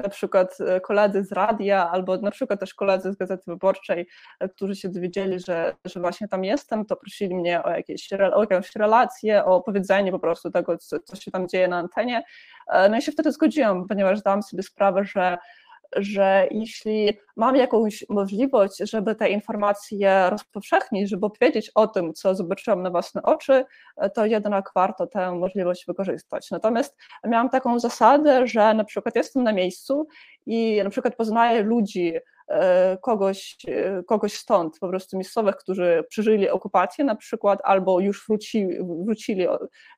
na przykład koledzy z radia, albo na przykład też koledzy z Gazety Wyborczej, którzy się dowiedzieli, że, że właśnie tam jestem, to prosili mnie o, jakieś, o jakąś relację, o opowiedzenie po prostu tego, co, co się tam dzieje na antenie. No i się wtedy zgodziłam, ponieważ dałam sobie sprawę, że że jeśli mam jakąś możliwość, żeby te informacje rozpowszechnić, żeby opowiedzieć o tym, co zobaczyłam na własne oczy, to jednak warto tę możliwość wykorzystać. Natomiast miałam taką zasadę, że na przykład jestem na miejscu i na przykład poznaję ludzi, kogoś, e, kogoś stąd, po prostu miejscowych, którzy przeżyli okupację na przykład, albo już wrócili, wrócili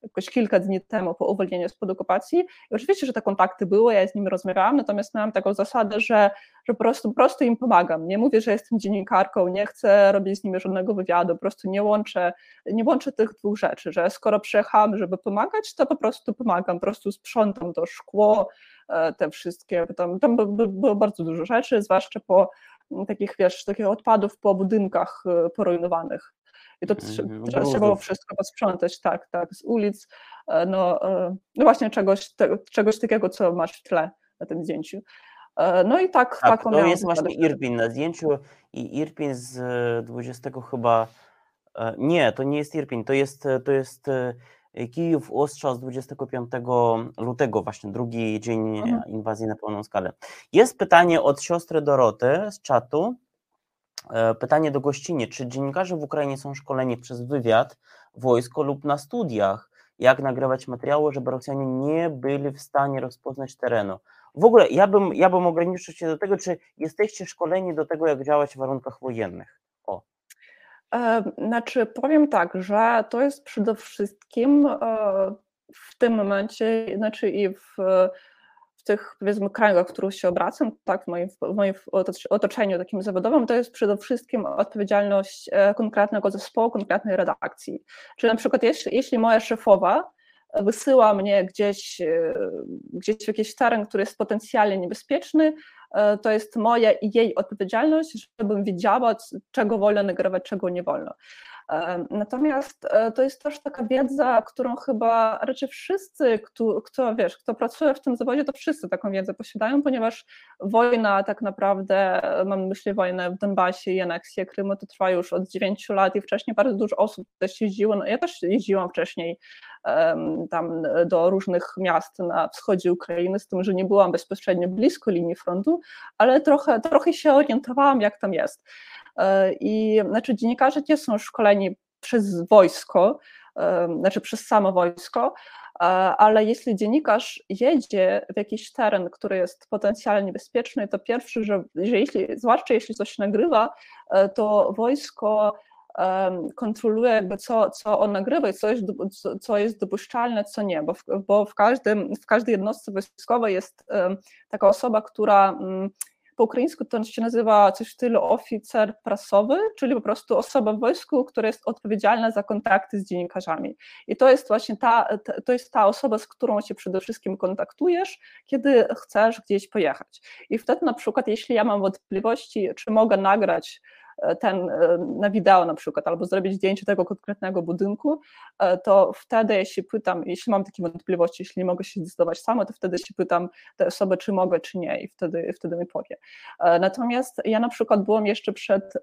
jakoś kilka dni temu po uwolnieniu spod okupacji. I oczywiście, że te kontakty były, ja z nimi rozmawiałam, natomiast miałam taką zasadę, że, że po, prostu, po prostu im pomagam. Nie mówię, że jestem dziennikarką, nie chcę robić z nimi żadnego wywiadu, po prostu nie łączę, nie łączę tych dwóch rzeczy, że skoro przyjechałam, żeby pomagać, to po prostu pomagam, po prostu sprzątam to szkło, E, te wszystkie, tam, tam było bardzo dużo rzeczy, zwłaszcza po takich, wiesz, takich odpadów po budynkach e, porujnowanych. I to mm, trzeba było wszystko posprzątać, tak, tak, z ulic, e, no, no właśnie czegoś, te, czegoś takiego, co masz w tle na tym zdjęciu. No i tak, tak taką To jest właśnie Irpin na zdjęciu i Irpin z 20 chyba, nie, to nie jest Irpin, to jest, to jest Kijów ostrzał z 25 lutego, właśnie drugi dzień mhm. inwazji na pełną skalę. Jest pytanie od siostry Doroty z czatu. E, pytanie do gościnie, czy dziennikarze w Ukrainie są szkoleni przez wywiad, wojsko lub na studiach, jak nagrywać materiały, żeby Rosjanie nie byli w stanie rozpoznać terenu? W ogóle ja bym, ja bym ograniczył się do tego, czy jesteście szkoleni do tego, jak działać w warunkach wojennych. Znaczy, powiem tak, że to jest przede wszystkim e, w tym momencie, znaczy i w, w tych powiedzmy kręgach, w których się obracam, tak, w moim, w moim otoczeniu takim zawodowym, to jest przede wszystkim odpowiedzialność e, konkretnego zespołu, konkretnej redakcji. Czyli na przykład jeśli, jeśli moja szefowa wysyła mnie gdzieś, e, gdzieś w jakiś teren, który jest potencjalnie niebezpieczny, E, to jest moja i jej odpowiedzialność, żebym wiedziała, czego wolno nagrywać, czego nie wolno. E, natomiast to jest też taka wiedza, którą chyba raczej wszyscy, kto, kto, wiesz, kto pracuje w tym zawodzie, to wszyscy taką wiedzę posiadają, ponieważ wojna tak naprawdę, mam na myśli wojnę w Donbasie i aneksję Krymu, to trwa już od 9 lat i wcześniej bardzo dużo osób też jeździło, no ja też jeździłam wcześniej tam do różnych miast na wschodzie Ukrainy, z tym, że nie byłam bezpośrednio blisko linii frontu, ale trochę, trochę się orientowałam, jak tam jest. E, I znaczy dziennikarze nie są szkoleni przez wojsko, e, znaczy przez samo wojsko, e, ale jeśli dziennikarz jedzie w jakiś teren, który jest potencjalnie bezpieczny, to pierwszy, że, że jeśli, zwłaszcza jeśli coś nagrywa, to wojsko kontroluje jakby co, co on nagrywa i co jest, co jest dopuszczalne, co nie, bo w, bo w, każdym, w każdej jednostce wojskowej jest taka osoba, która mm, po ukraińsku to się nazywa coś w stylu oficer prasowy, czyli po prostu osoba w wojsku, która jest odpowiedzialna za kontakty z dziennikarzami. I to jest właśnie ta, to jest ta osoba, z którą się przede wszystkim kontaktujesz, kiedy chcesz gdzieś pojechać. I wtedy na przykład, jeśli ja mam wątpliwości, czy mogę nagrać ten e, na wideo na przykład, albo zrobić zdjęcie tego konkretnego budynku, e, to wtedy ja się pytam, jeśli mam takie wątpliwości, jeśli nie mogę się zdecydować sama, to wtedy się pytam tę czy mogę, czy nie i wtedy, wtedy mi powie. Natomiast ja na przykład byłam jeszcze przed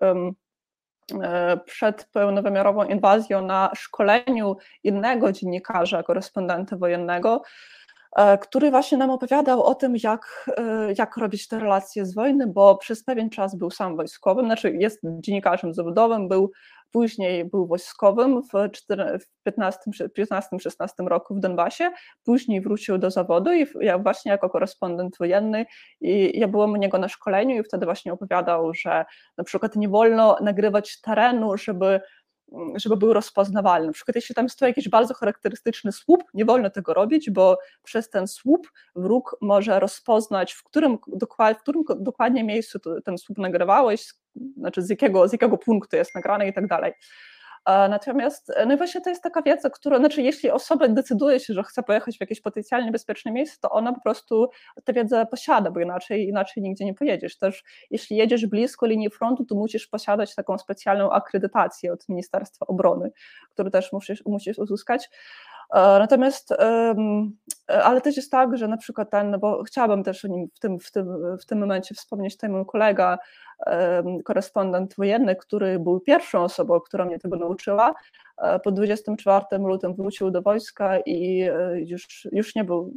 przed pełnowymiarową inwazją na szkoleniu innego dziennikarza, korespondenta wojennego, E, który właśnie nam opowiadał o tym, jak, e, jak robić te relacje z wojny, bo przez pewien czas był sam wojskowym, znaczy jest dziennikarzem zawodowym, był później był wojskowym w 15-16 roku w Donbasie, później wrócił do zawodu i ja właśnie jako korespondent wojenny i ja byłam u niego na szkoleniu i wtedy właśnie opowiadał, że na przykład nie wolno nagrywać terenu, żeby żeby był rozpoznawalny. Na przykład jeśli tam stoi jakiś bardzo charakterystyczny słup, nie wolno tego robić, bo przez ten słup wróg może rozpoznać, w którym, w którym dokładnie miejscu ten słup nagrywałeś, znaczy z jakiego, z jakiego punktu jest nagrany i tak dalej. Natomiast no i właśnie to jest taka wiedza, która, znaczy jeśli osoba decyduje się, że chce pojechać w jakieś potencjalnie bezpieczne miejsce, to ona po prostu tę wiedzę posiada, bo inaczej, inaczej nigdzie nie pojedziesz. Też jeśli jedziesz blisko linii frontu, to musisz posiadać taką specjalną akredytację od Ministerstwa Obrony, którą też musisz, musisz uzyskać. E, natomiast, ale też jest tak, że na przykład ten, bo chciałabym też o nim w tym, w tym, w tym momencie wspomnieć, ten mój kolega, korespondent wojenny, który był pierwszą osobą, która mnie tego nauczyła. E, po 24 lutym wrócił do wojska i e, już, już nie był,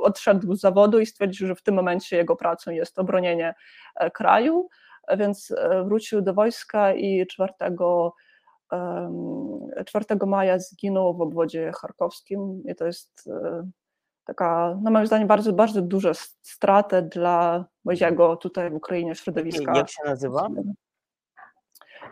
odszedł z zawodu i stwierdził, że w tym momencie jego pracą jest obronienie kraju, więc wrócił do wojska i 4 4 maja zginął w obwodzie charkowskim i to jest e, taka, no moim zdaniem, bardzo, bardzo duża strata dla mojego tutaj w Ukrainie środowiska. Jak się nazywa?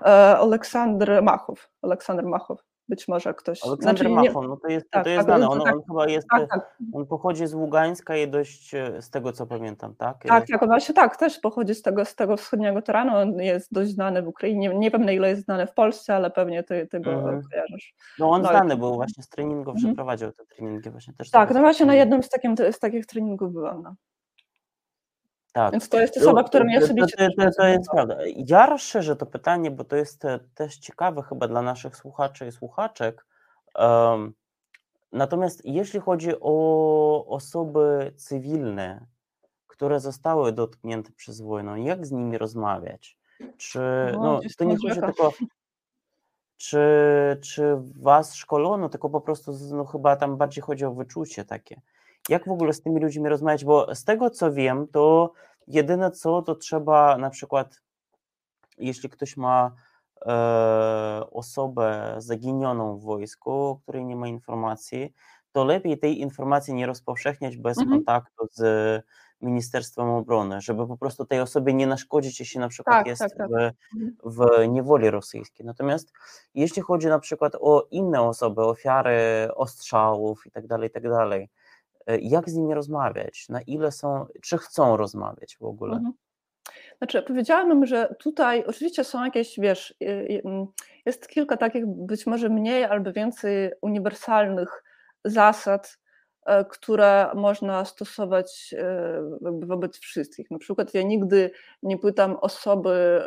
E, Aleksander Machow. Aleksander Machow. Być może ktoś. Aleksander znaczy, Machon, no to jest, tak, to jest tak, znane. On, tak, on chyba jest. Tak, tak. On pochodzi z Ługańska i dość e, z tego co pamiętam, tak? Tak, tak, właśnie tak, też pochodzi z tego, z tego wschodniego terenu. On jest dość znany w Ukrainie. Nie wiem na ile jest znany w Polsce, ale pewnie ty, ty go mhm. kojarzysz. No on no, znany był właśnie z treningów, mhm. przeprowadził te treningi właśnie też. Tak, no właśnie na jednym z, takim, z takich treningów byłam. No. Tak. Więc to jest osoba, która mnie osobiście. To, to, to, jest prawda. Ja rozszerzę to pytanie, bo to jest e, też ciekawe chyba dla naszych słuchaczy i słuchaczek. Um, natomiast jeśli chodzi o osoby cywilne, które zostały dotknięte przez wojnę, jak z nimi rozmawiać? Czy no, no to nie chodzi tylko. Czy, czy was szkolono, tylko po prostu no, chyba tam bardziej chodzi o wyczucie takie jak w ogóle z tymi ludźmi rozmawiać, bo z tego co wiem, to jedyne co, to trzeba na przykład, jeśli ktoś ma e, osobę zaginioną w wojsku, o której nie ma informacji, to lepiej tej informacji nie rozpowszechniać bez mhm. kontaktu z Ministerstwem Obrony, żeby po prostu tej osobie nie naszkodzić, jeśli na przykład tak, jest tak, tak. W, mhm. w niewoli rosyjskiej. Natomiast jeśli chodzi na przykład o inne osoby, ofiary ostrzałów i tak E, jak z nimi rozmawiać, na ile są, czy chcą rozmawiać w ogóle. Mhm. Znaczy, powiedziałabym, że tutaj oczywiście są jakieś, wiesz, mm, jest kilka takich być może mniej albo więcej uniwersalnych zasad, e, które można stosować e, wobec wszystkich. Na przykład ja nigdy nie pytam osoby,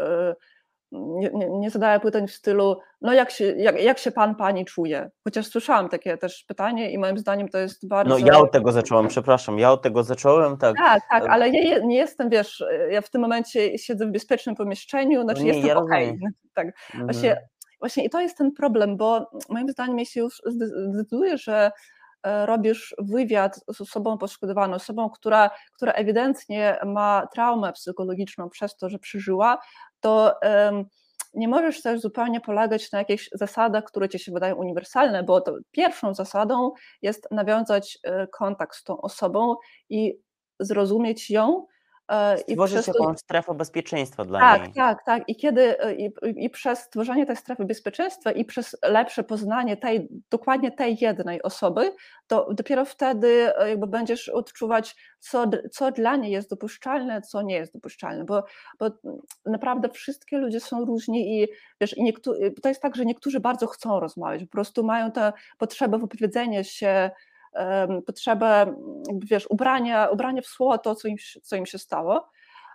nie, nie, nie zadaję pytań w stylu, no jak się, jak, jak się pan, pani czuje? Chociaż słyszałam takie też pytanie i moim zdaniem to jest bardzo... No ja od tego zacząłem, przepraszam, ja od tego zacząłem, tak. Tak, tak, ale ja nie jestem, wiesz, ja w tym momencie siedzę w bezpiecznym pomieszczeniu, znaczy no nie, jestem ja okej. Okay. Tak, mhm. właśnie, właśnie i to jest ten problem, bo moim zdaniem jeśli już zdecydujesz, że e, robisz wywiad z osobą poszkodowaną, osobą, która, która ewidentnie ma traumę psychologiczną przez to, że przeżyła, to nie możesz też zupełnie polegać na jakichś zasadach, które ci się wydają uniwersalne, bo pierwszą zasadą jest nawiązać e, kontakt z tą osobą i zrozumieć ją, E, Stworzyć jakąś to... strefę bezpieczeństwa dla tak, niej. Tak, tak, I kiedy e, i, i przez stworzenie tej strefy bezpieczeństwa i przez lepsze poznanie tej, dokładnie tej jednej osoby, to dopiero wtedy e, jakby będziesz odczuwać, co, co dla niej jest dopuszczalne, co nie jest dopuszczalne, bo, bo naprawdę wszystkie ludzie są różni i wiesz, i niektórzy, to jest tak, że niektórzy bardzo chcą rozmawiać, po prostu mają tę potrzebę wypowiedzenia się, potrzebę, wiesz, ubrania, ubrania w słowo to, co im, co im się stało,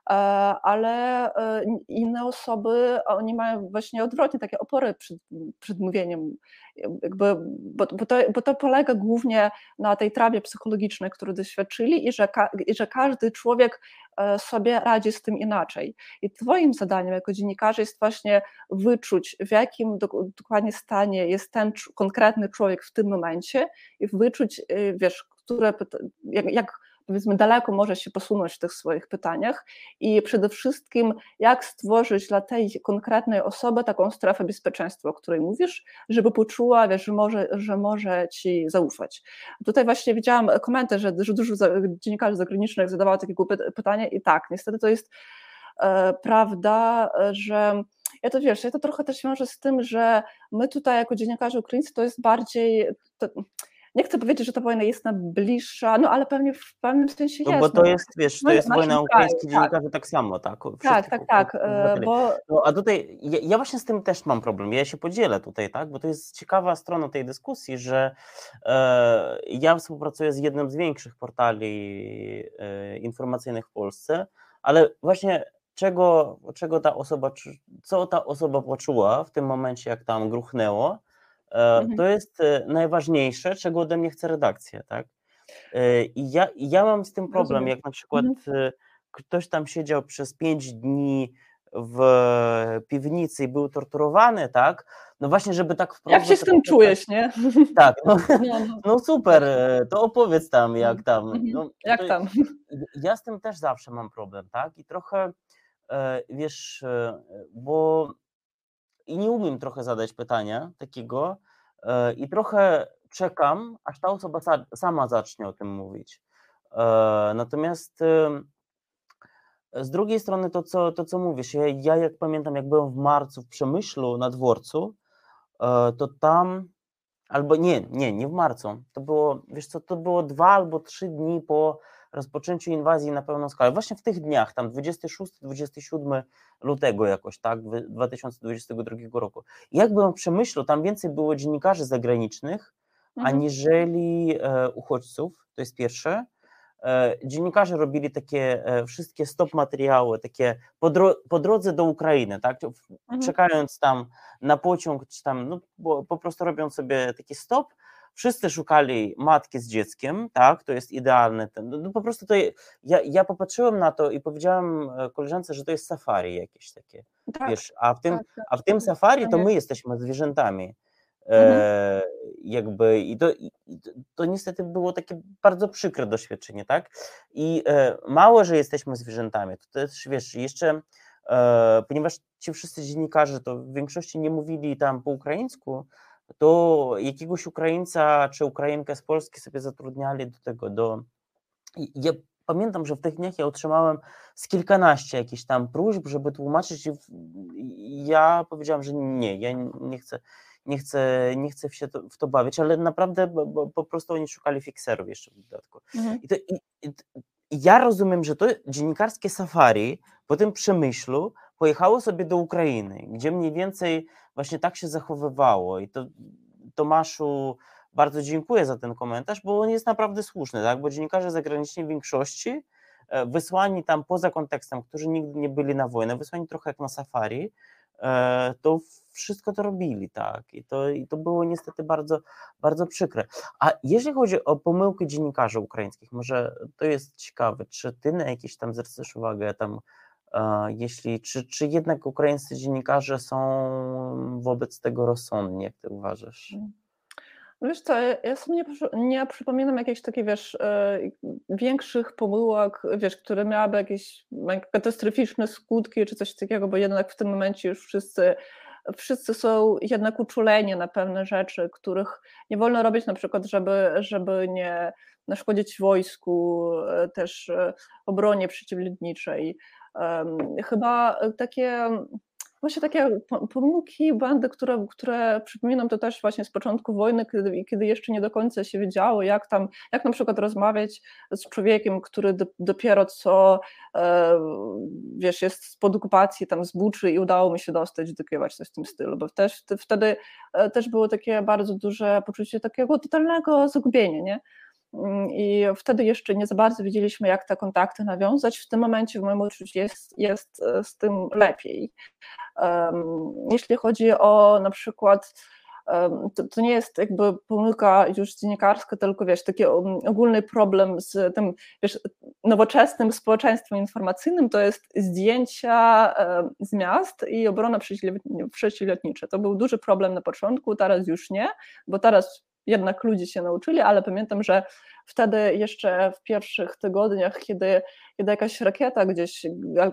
ale e, inne osoby, oni mają właśnie odwrotnie takie opory przed, przed mówieniem, jakby, bo, bo, to, bo to polega głównie na tej trawie psychologicznej, którą doświadczyli i że, i że każdy człowiek e, sobie radzi z tym inaczej. I twoim zadaniem jako dziennikarza jest właśnie wyczuć, w jakim dokładnie stanie jest ten konkretny człowiek w tym momencie i wyczuć, wiesz, które, jak, jak powiedzmy daleko może się posunąć w tych swoich pytaniach i przede wszystkim jak stworzyć dla tej konkretnej osoby taką strefę bezpieczeństwa, o której mówisz, żeby poczuła, wiesz, że może, że może ci zaufać. Tutaj właśnie widziałam komentarz, że, dużo dziennikarzy zagranicznych zadawało takiego pytania i tak, niestety to jest e, prawda, że ja to wiesz, ja to trochę też wiążę z tym, że my tutaj jako dziennikarze ukraińscy to jest bardziej, to, nie chcę powiedzieć, że ta wojna jest nam bliższa, no ale pewnie w pewnym sensie no, jest. Bo to no. jest, wiesz, to jest wojna ukraińskich dziennikarzy tak. tak samo, tak? tak, tak, tak. E, bo... No, a tutaj, ja, ja, właśnie z tym też mam problem, ja się podzielę tutaj, tak? Bo to jest ciekawa strona tej dyskusji, że e, ja współpracuję z jednym z większych portali e, informacyjnych w Polsce, ale właśnie czego, czego ta osoba, co ta osoba poczuła w tym momencie, jak tam gruchnęło, mhm. To jest e, najważniejsze, czego ode mnie chce redakcja, tak? E, I ja, ja mam z tym problem, Rozumiem. jak na przykład mhm. ktoś tam siedział przez pięć dni w piwnicy i był torturowany, tak? No właśnie, żeby tak wprost. Jak się z tym czujesz, nie? Tak, no, no, no. no, super, to opowiedz tam, jak mhm. tam. No, jak tam? Ja z tym też zawsze mam problem, tak? I trochę, wiesz, bo i nie umiem trochę zadać pytania takiego e, i trochę czekam, aż ta osoba sama zacznie o tym mówić. E, natomiast z drugiej strony to, co, to, co mówisz, ja, ja jak pamiętam, jak byłem w marcu w Przemyślu na dworcu, e, to tam, albo nie, nie, nie w marcu, to było, wiesz co, to było dwa albo trzy dni po rozpoczęciu inwazji na pełną skalę. Właśnie w tych dniach, tam 26-27 lutego jakoś, tak, 2022 roku. I jak byłem w Przemyślu, tam więcej było dziennikarzy zagranicznych, mhm. aniżeli e, uchodźców, to jest pierwsze. E, dziennikarze robili takie e, wszystkie stop materiały, takie po, dro po drodze do Ukrainy, tak, mhm. czekając tam na pociąg, czy tam, no, po prostu robiąc sobie taki stop, Wszyscy szukali matki z dzieckiem, tak, to jest idealny ten. No, no po prostu to ja, ja popatrzyłem na to i powiedziałem e, koleżance, że to jest safari jakieś takie. Tak, wiesz, a w tym, tak, tak. a w tym safari to my jesteśmy zwierzętami. E, mhm. E, jakby i to, i to niestety było takie bardzo przykre doświadczenie, tak? I e, mało, że jesteśmy zwierzętami, to też wiesz, jeszcze e, ponieważ ci wszyscy dziennikarze to w większości nie mówili tam po ukraińsku, to jakiegoś Ukraińca czy Ukrainkę z Polski sobie zatrudniali do tego, do... Ja pamiętam, że w tych dniach ja otrzymałem z kilkanaście jakichś tam próśb, żeby tłumaczyć i ja powiedziałam, że nie, ja nie chcę, nie chcę, nie chcę się w to bawić, ale naprawdę bo, bo po prostu oni szukali fikserów jeszcze w dodatku. Mhm. I, to, i, i, ja rozumiem, że to dziennikarskie safari po tym przemyślu pojechało sobie do Ukrainy, gdzie mniej więcej właśnie tak się zachowywało i to Tomaszu bardzo dziękuję za ten komentarz, bo on jest naprawdę słuszny, tak? bo dziennikarze zagraniczni w większości e, wysłani tam poza kontekstem, którzy nigdy nie byli na wojnę, wysłani trochę jak na safari, e, to wszystko to robili, tak, i to, i to było niestety bardzo, bardzo przykre. A jeżeli chodzi o pomyłki dziennikarzy ukraińskich, może to jest ciekawe, czy ty na jakieś tam zwracasz uwagę, tam jeśli, czy, czy jednak ukraińscy dziennikarze są wobec tego rozsądni, jak ty uważasz? Mm. No wiesz co, ja sobie nie, nie przypominam jakichś takich, wiesz, e, większych pomyłek, wiesz, które miałyby jakieś katastrofyczne skutki czy coś takiego, bo jednak w tym momencie już wszyscy wszyscy są jednak uczuleni na pewne rzeczy, których nie wolno robić, na przykład, żeby, żeby nie, Naszkodzić wojsku, też obronie przeciwlotniczej. Chyba takie właśnie takie pomyłki, bandy, które, które przypominam to też właśnie z początku wojny, kiedy, kiedy jeszcze nie do końca się wiedziało, jak tam, jak na przykład rozmawiać z człowiekiem, który do, dopiero co, e, wiesz, jest spod okupacji tam z Buczy i udało mi się dostać do coś w tym stylu, bo też wtedy e, też było takie bardzo duże poczucie takiego totalnego zagubienia, nie? Mm, I wtedy jeszcze nie za bardzo wiedzieliśmy, jak te kontakty nawiązać. W tym momencie, w moim odczuciu, jest, jest e, z tym lepiej. Jeśli chodzi o na przykład to, to, nie jest jakby pomyłka już dziennikarska, tylko wiesz, taki ogólny problem z tym wiesz, nowoczesnym społeczeństwem informacyjnym, to jest zdjęcia z miast i obrona przeciwlotnicza. To był duży problem na początku, teraz już nie, bo teraz jednak ludzie się nauczyli, ale pamiętam, że wtedy jeszcze w pierwszych tygodniach, kiedy, kiedy jakaś rakieta gdzieś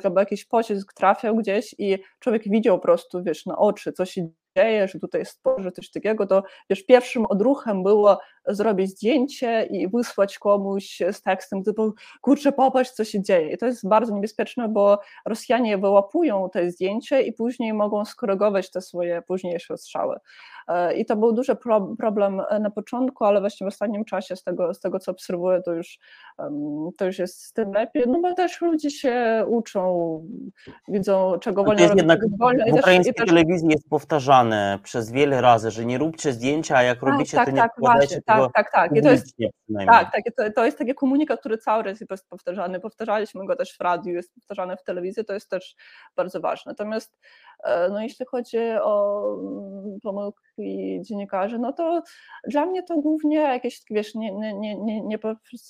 albo jakiś pocisk trafiał gdzieś i człowiek widział po prostu, wiesz, na oczy, co się dzieje, że tutaj jest porze, coś takiego, to wiesz, pierwszym odruchem było zrobić zdjęcie i wysłać komuś z tekstem typu kurczę, popatrz, co się dzieje. I to jest bardzo niebezpieczne, bo Rosjanie wyłapują te zdjęcie i później mogą skorygować te swoje późniejsze ostrzały. E, I to był duży problem na początku, ale właśnie w ostatnim czasie z tego, z tego co obserwuję, to już, to już jest z tym lepiej, no bo też ludzie się uczą, widzą czego wolno robić, jednak W ukraińskiej też... telewizji jest powtarzane przez wiele razy, że nie róbcie zdjęcia, a jak tak, robicie, tak, to nie tak, właśnie, tak, tak, tak. I to jest, tak, tak to, to jest taki komunikat, który cały czas jest powtarzany. Powtarzaliśmy go też w radiu, jest powtarzany w telewizji, to jest też bardzo ważne. Natomiast no, jeśli chodzi o mm, pomyłki dziennikarzy, no to dla mnie to głównie jakieś, wiesz, nie, nie, nie, nie,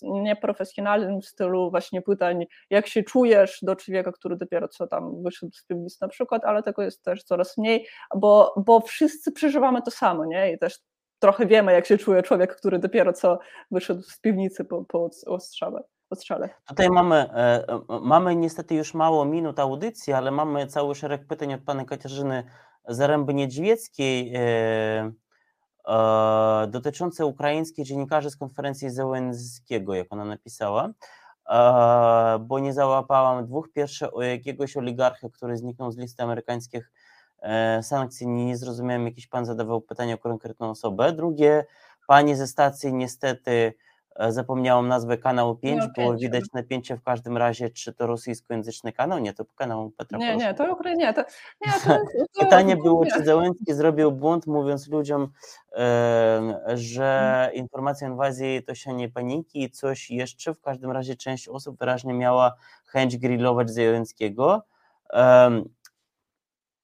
nieprofesjonalnym stylu właśnie pytań, jak się czujesz do człowieka, który dopiero co tam wyszedł z piwnicy na przykład, ale tego jest też coraz mniej, bo, bo wszyscy przeżywamy to samo, nie? I też trochę wiemy, jak się czuje człowiek, który dopiero co wyszedł z piwnicy po, po ostrzale. Tutaj mamy, e, mamy niestety już mało minut audycji, ale mamy cały szereg pytań od pani Katarzyny Zaręby-Niedźwieckiej e, e, dotyczące ukraińskich dziennikarzy z konferencji Zełenskiego, jak ona napisała, bo nie załapałam dwóch. Pierwsze o jakiegoś oligarchy, który zniknął z listy amerykańskich E, sankcji, nie zrozumiałem, jakiś pan zadawał pytanie o konkretną osobę. Drugie, pani ze stacji niestety e, zapomniałam nazwę kanału 5, było widać napięcie w każdym razie, czy to rosyjskojęzyczny kanał? Nie, to kanał Petra Nie, nie, to nie, to, nie, to, to Pytanie było, czy Zełenski zrobił błąd, mówiąc ludziom, e, że mhm. informacja o inwazji to się nie paniki i coś jeszcze, w każdym razie część osób wyraźnie miała chęć grillować Zełenskiego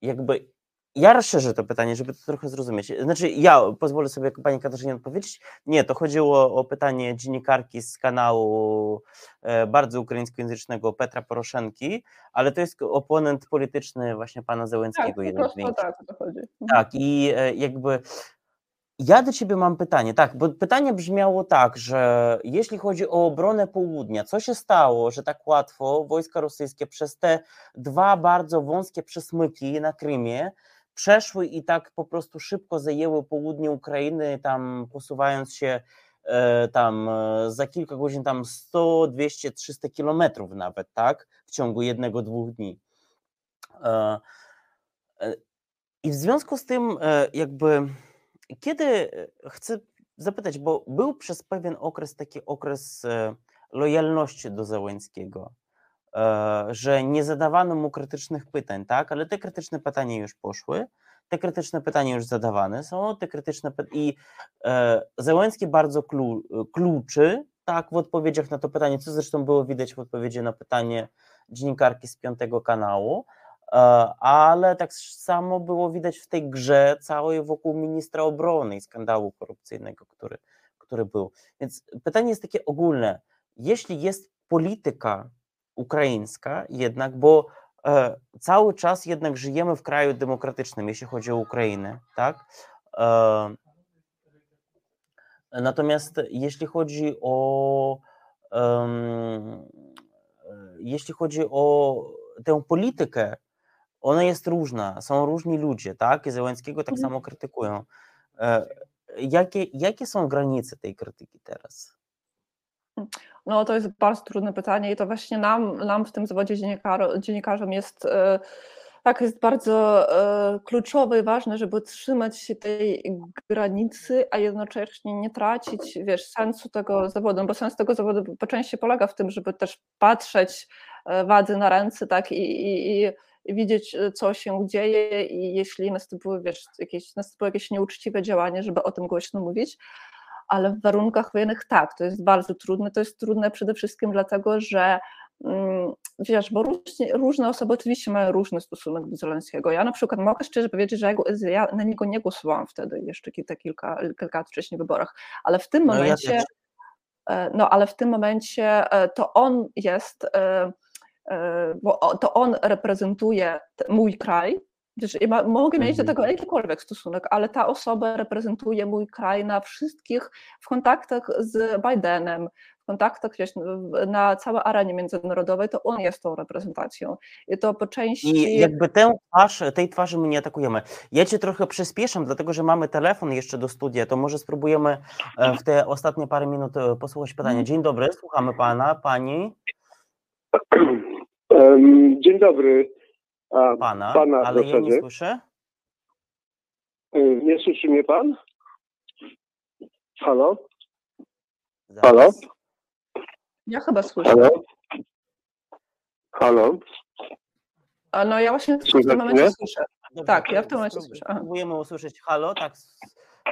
jakby ja rozszerzę to pytanie, żeby to trochę zrozumieć. Znaczy, ja pozwolę sobie pani Katarzynie odpowiedzieć. Nie, to chodziło o pytanie dziennikarki z kanału e, bardzo ukraińskojęzycznego Petra Poroszenki, ale to jest oponent polityczny właśnie pana Zełenskiego. Tak, po prostu tak, to chodzi. Mhm. Tak, i e, jakby ja do ciebie mam pytanie, tak, bo pytanie brzmiało tak, że jeśli chodzi o obronę południa, co się stało, że tak łatwo wojska rosyjskie przez te dwa bardzo wąskie przesmyki na Krymie przeszły i tak po prostu szybko zajęły południe Ukrainy, tam posuwając się e, tam e, za kilka godzin tam 100, 200, 300 kilometrów nawet, tak, w ciągu jednego, dwóch dni. E, I w związku z tym jakby kiedy chcę zapytać, bo był przez pewien okres taki okres lojalności do Załęckiego, że nie zadawano mu krytycznych pytań, tak, ale te krytyczne pytania już poszły, te krytyczne pytania już zadawane są, te krytyczne i Załęcki bardzo kluczy, tak, w odpowiedziach na to pytanie, co zresztą było widać w odpowiedzi na pytanie dziennikarki z piątego kanału, E, ale tak samo było widać w tej grze całej wokół ministra obrony i skandału korupcyjnego, który, który był. Więc pytanie jest takie ogólne. Jeśli jest polityka ukraińska jednak, bo e, cały czas jednak żyjemy w kraju demokratycznym, jeśli chodzi o Ukrainę, tak? E, natomiast jeśli chodzi o jeśli chodzi o tę politykę ona jest różna, są różni ludzie, tak? I Zełenskiego tak mhm. samo krytykują. E, jakie, jakie są granice tej krytyki teraz? No to jest bardzo trudne pytanie i to właśnie nam, nam w tym zawodzie dziennikar, dziennikarzom jest e, tak, jest bardzo e, kluczowe i ważne, żeby trzymać się tej granicy, a jednocześnie nie tracić, wiesz, sensu tego zawodu, no bo sens tego zawodu po części polega w tym, żeby też patrzeć e, wadze na ręce, tak, i, i, i widzieć, co się dzieje i jeśli następuje, wiesz, jakieś, następuje jakieś nieuczciwe działanie, żeby o tym głośno mówić, ale w warunkach wojennych tak, to jest bardzo trudne. To jest trudne przede wszystkim dlatego, że mm, wiesz, bo różnie, różne osoby oczywiście mają różny stosunek do Zelenskiego. Ja na przykład mogę szczerze powiedzieć, że ja na niego nie głosowałam wtedy, jeszcze kilka, kilka, kilka lat wcześniej w wyborach, ale w tym momencie, no, ja no ale w tym momencie e, to on jest, e, e, bo to on reprezentuje mój kraj, Wiesz, ja mogę mieć do mhm. tego jakikolwiek stosunek, ale ta osoba reprezentuje mój kraj na wszystkich, w kontaktach z Bidenem, w kontaktach wiesz, na całej arenie międzynarodowej, to on jest tą reprezentacją. I to po części... I jakby tę twarz, tej twarzy my nie atakujemy. Ja cię trochę przyspieszam, dlatego że mamy telefon jeszcze do studia, to może spróbujemy e, w te ostatnie parę minut e, posłuchać pytania. Mhm. Dzień dobry, słuchamy pana, pani. Dzień dobry. A, pana, pana ale ja nie słyszę. Y, nie słyszy mnie pan? Halo? Zaraz. Halo? Ja chyba słyszę. Halo? Halo? A no ja właśnie w tym momencie słyszę. Dobrze, tak, ja w tym momencie słyszę. Spróbujemy usłyszeć halo, tak.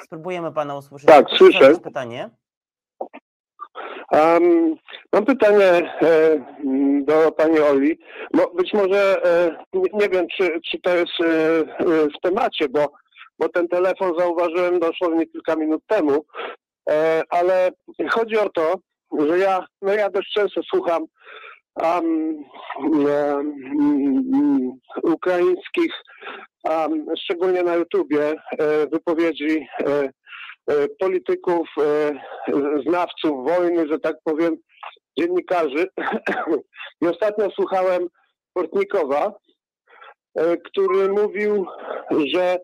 Spróbujemy pana usłyszeć. Tak, słyszę. Pytanie. Um, mam pytanie e, do pani Oli. Mo, być może e, nie, nie, wiem, czy, czy to jest e, w temacie, bo, bo ten telefon zauważyłem dosłownie kilka minut temu, e, ale chodzi o to, że ja, no ja dość często słucham um, ukraińskich, szczególnie na YouTubie, e, wypowiedzi E, polityków, e, znawców wojny, że tak powiem, dziennikarzy. I ostatnio słuchałem Portnikowa, e, który mówił, że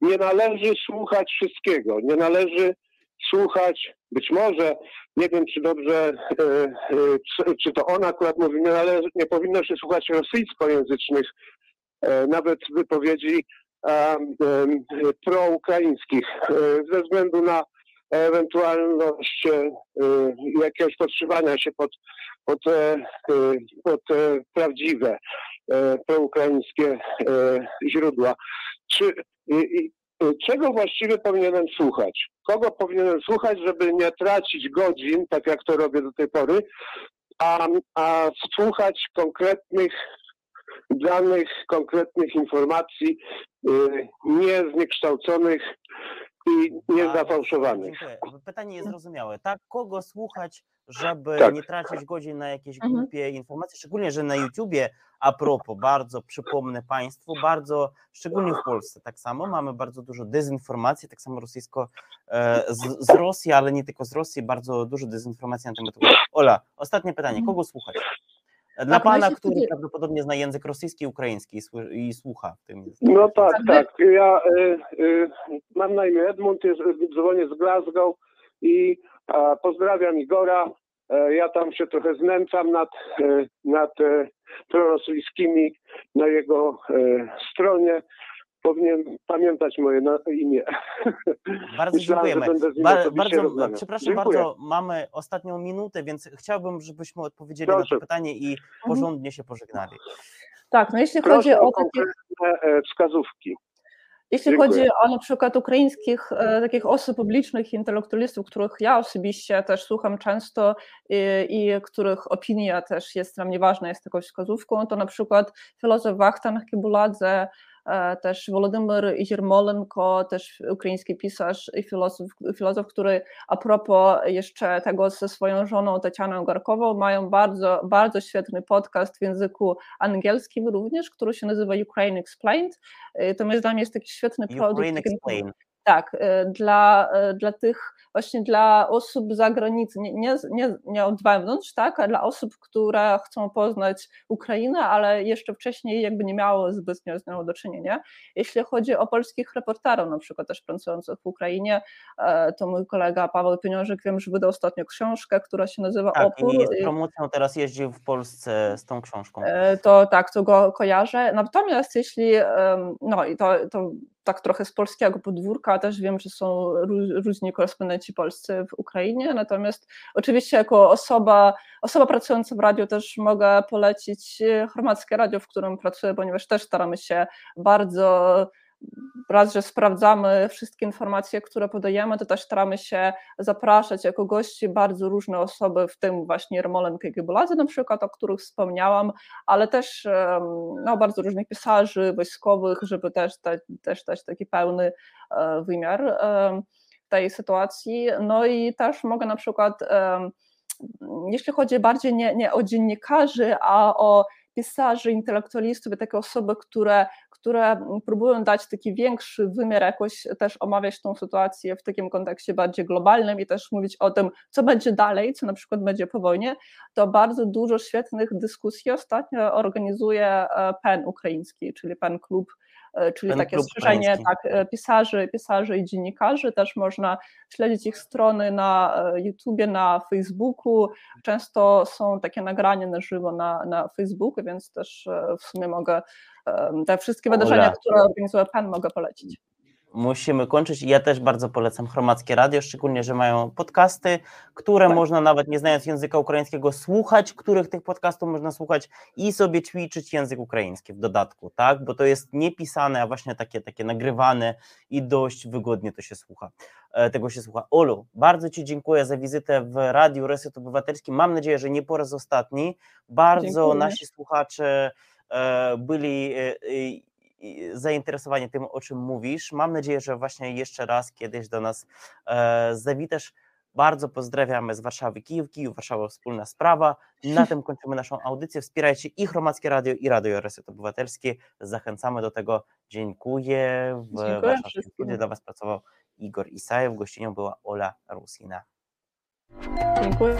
nie należy słuchać wszystkiego, nie należy słuchać, być może, nie wiem czy dobrze, czy to on akurat mówi, nie, należy, nie powinno się słuchać rosyjskojęzycznych, nawet wypowiedzi proukraińskich e, ze względu na ewentualność e, jakiegoś podszywania się pod, pod, e, pod prawdziwe proukraińskie źródła. Czy, czego właściwie powinienem słuchać? Kogo powinienem słuchać, żeby nie tracić godzin, tak jak to robię do tej pory, a, a słuchać konkretnych danych, konkretnych informacji, y, nie zniekształconych i nie zafałszowanych. Pytanie jest zrozumiałe. Tak, kogo słuchać, żeby tak. nie tracić godzin na jakieś mhm. głupie informacje, szczególnie, że na YouTubie, a propos, bardzo przypomnę Państwu, bardzo, szczególnie w Polsce tak samo, mamy bardzo dużo dezinformacji, tak samo rosyjsko e, z, z Rosji, ale nie tylko z Rosji, bardzo dużo dezinformacji na temat Ola, ostatnie pytanie, kogo słuchać? Dla tak, pana, który wtedy... prawdopodobnie zna język rosyjski i ukraiński i słucha w tym. No tak, tak. Ja y, y, mam na imię Edmund, jest, dzwonię z Glasgow i a, pozdrawiam Igora. E, ja tam się trochę znęcam nad, e, nad e, prorosyjskimi na jego stronie powinien pamiętać moje imię. Bardzo dziękujemy. Ba bardzo, przepraszam Dziękuję. bardzo, mamy ostatnią minutę, więc chciałbym, żebyśmy odpowiedzieli Proszę. na to pytanie i mhm. porządnie się pożegnali. Tak, no jeśli Proszę chodzi o, o takie e, wskazówki. Jeśli Dziękuję. chodzi o na przykład ukraińskich e, takich osób publicznych, intelektualistów, których ja osobiście też słucham często i, i, których opinia też jest dla mnie ważna, jest taką wskazówką, to na przykład filozof Wachtan Kibuladze, też Wolodymyr Jermolenko, też ukraiński pisarz i filozof, filozof, który a propos jeszcze tego ze swoją żoną Tatianą Garkową mają bardzo, bardzo świetny podcast w języku angielskim również, który się nazywa Ukraine Explained. E, to jest dla mnie jest taki świetny produkt. Explained. Tak, dla, dla tych właśnie dla osób z zagranicy, nie, nie, nie, nie od wewnątrz, tak, a dla osób, które chcą poznać Ukrainę, ale jeszcze wcześniej jakby nie miało zbytnio z nią do czynienia. Jeśli chodzi o polskich reporterów, na przykład też pracujących w Ukrainie, to mój kolega Paweł Pieniążek, wiem, że wydał ostatnio książkę, która się nazywa tak, Opór. i z promocją teraz jeździł w Polsce z tą książką. To tak, to go kojarzę. Natomiast jeśli, no i to, to tak trochę z polskiego podwórka, też wiem, że są różni korespondenci polscy w Ukrainie, natomiast oczywiście jako osoba, osoba pracująca w radiu też mogę polecić chorwackie radio, w którym pracuję, ponieważ też staramy się bardzo raz, że sprawdzamy wszystkie informacje, które podajemy, to też staramy się zapraszać jako gości bardzo różne osoby, w tym właśnie Jarmolenkę Giebuladze na przykład, o których wspomniałam, ale też no, bardzo różnych pisarzy wojskowych, żeby też, te, też dać taki pełny e, wymiar tej sytuacji. No i też mogę na przykład, jeśli chodzi bardziej nie, nie o dziennikarzy, a o pisarzy, intelektualistów takie osoby, które które próbują dać taki większy wymiar, jakoś też omawiać tą sytuację w takim kontekście bardziej globalnym i też mówić o tym, co będzie dalej, co na przykład będzie po wojnie, to bardzo dużo świetnych dyskusji ostatnio organizuje e, PEN ukraiński, czyli PEN Klub E, czyli takie strzeżenie tak, e, pisarzy, pisarzy i dziennikarzy. Też można śledzić ich strony na YouTubie, na Facebooku. Często są takie nagrania na żywo na, na Facebooku, więc też w sumie mogę te wszystkie wydarzenia, które organizuje PAN, mogę polecić musimy kończyć. Ja też bardzo polecam Chromackie Radio, szczególnie, że mają podcasty, które tak. można nawet nie znając języka ukraińskiego słuchać, których tych podcastów można słuchać i sobie ćwiczyć język ukraiński w dodatku, tak? Bo to jest niepisane, a właśnie takie, takie nagrywane i dość wygodnie to się słucha. E, tego się słucha. Olu, bardzo Ci dziękuję za wizytę w Radiu Reset Obywatelski. Mam nadzieję, że nie po raz ostatni. Bardzo dziękuję. nasi słuchacze byli e, zainteresowanie tym, o czym mówisz. Mam nadzieję, że właśnie jeszcze raz kiedyś do nas e, zawitasz. Bardzo pozdrawiamy z Warszawy Kijów, Kijów, Warszawa wspólna sprawa. Na tym kończymy naszą audycję. Wspierajcie i Chromackie Radio i Radio Reset Obywatelskie. Zachęcamy do tego. Dziękuję. W Dziękuję warszawskim studiu dla Was pracował Igor Isajew. Gościnią była Ola Rusina. Dziękuję.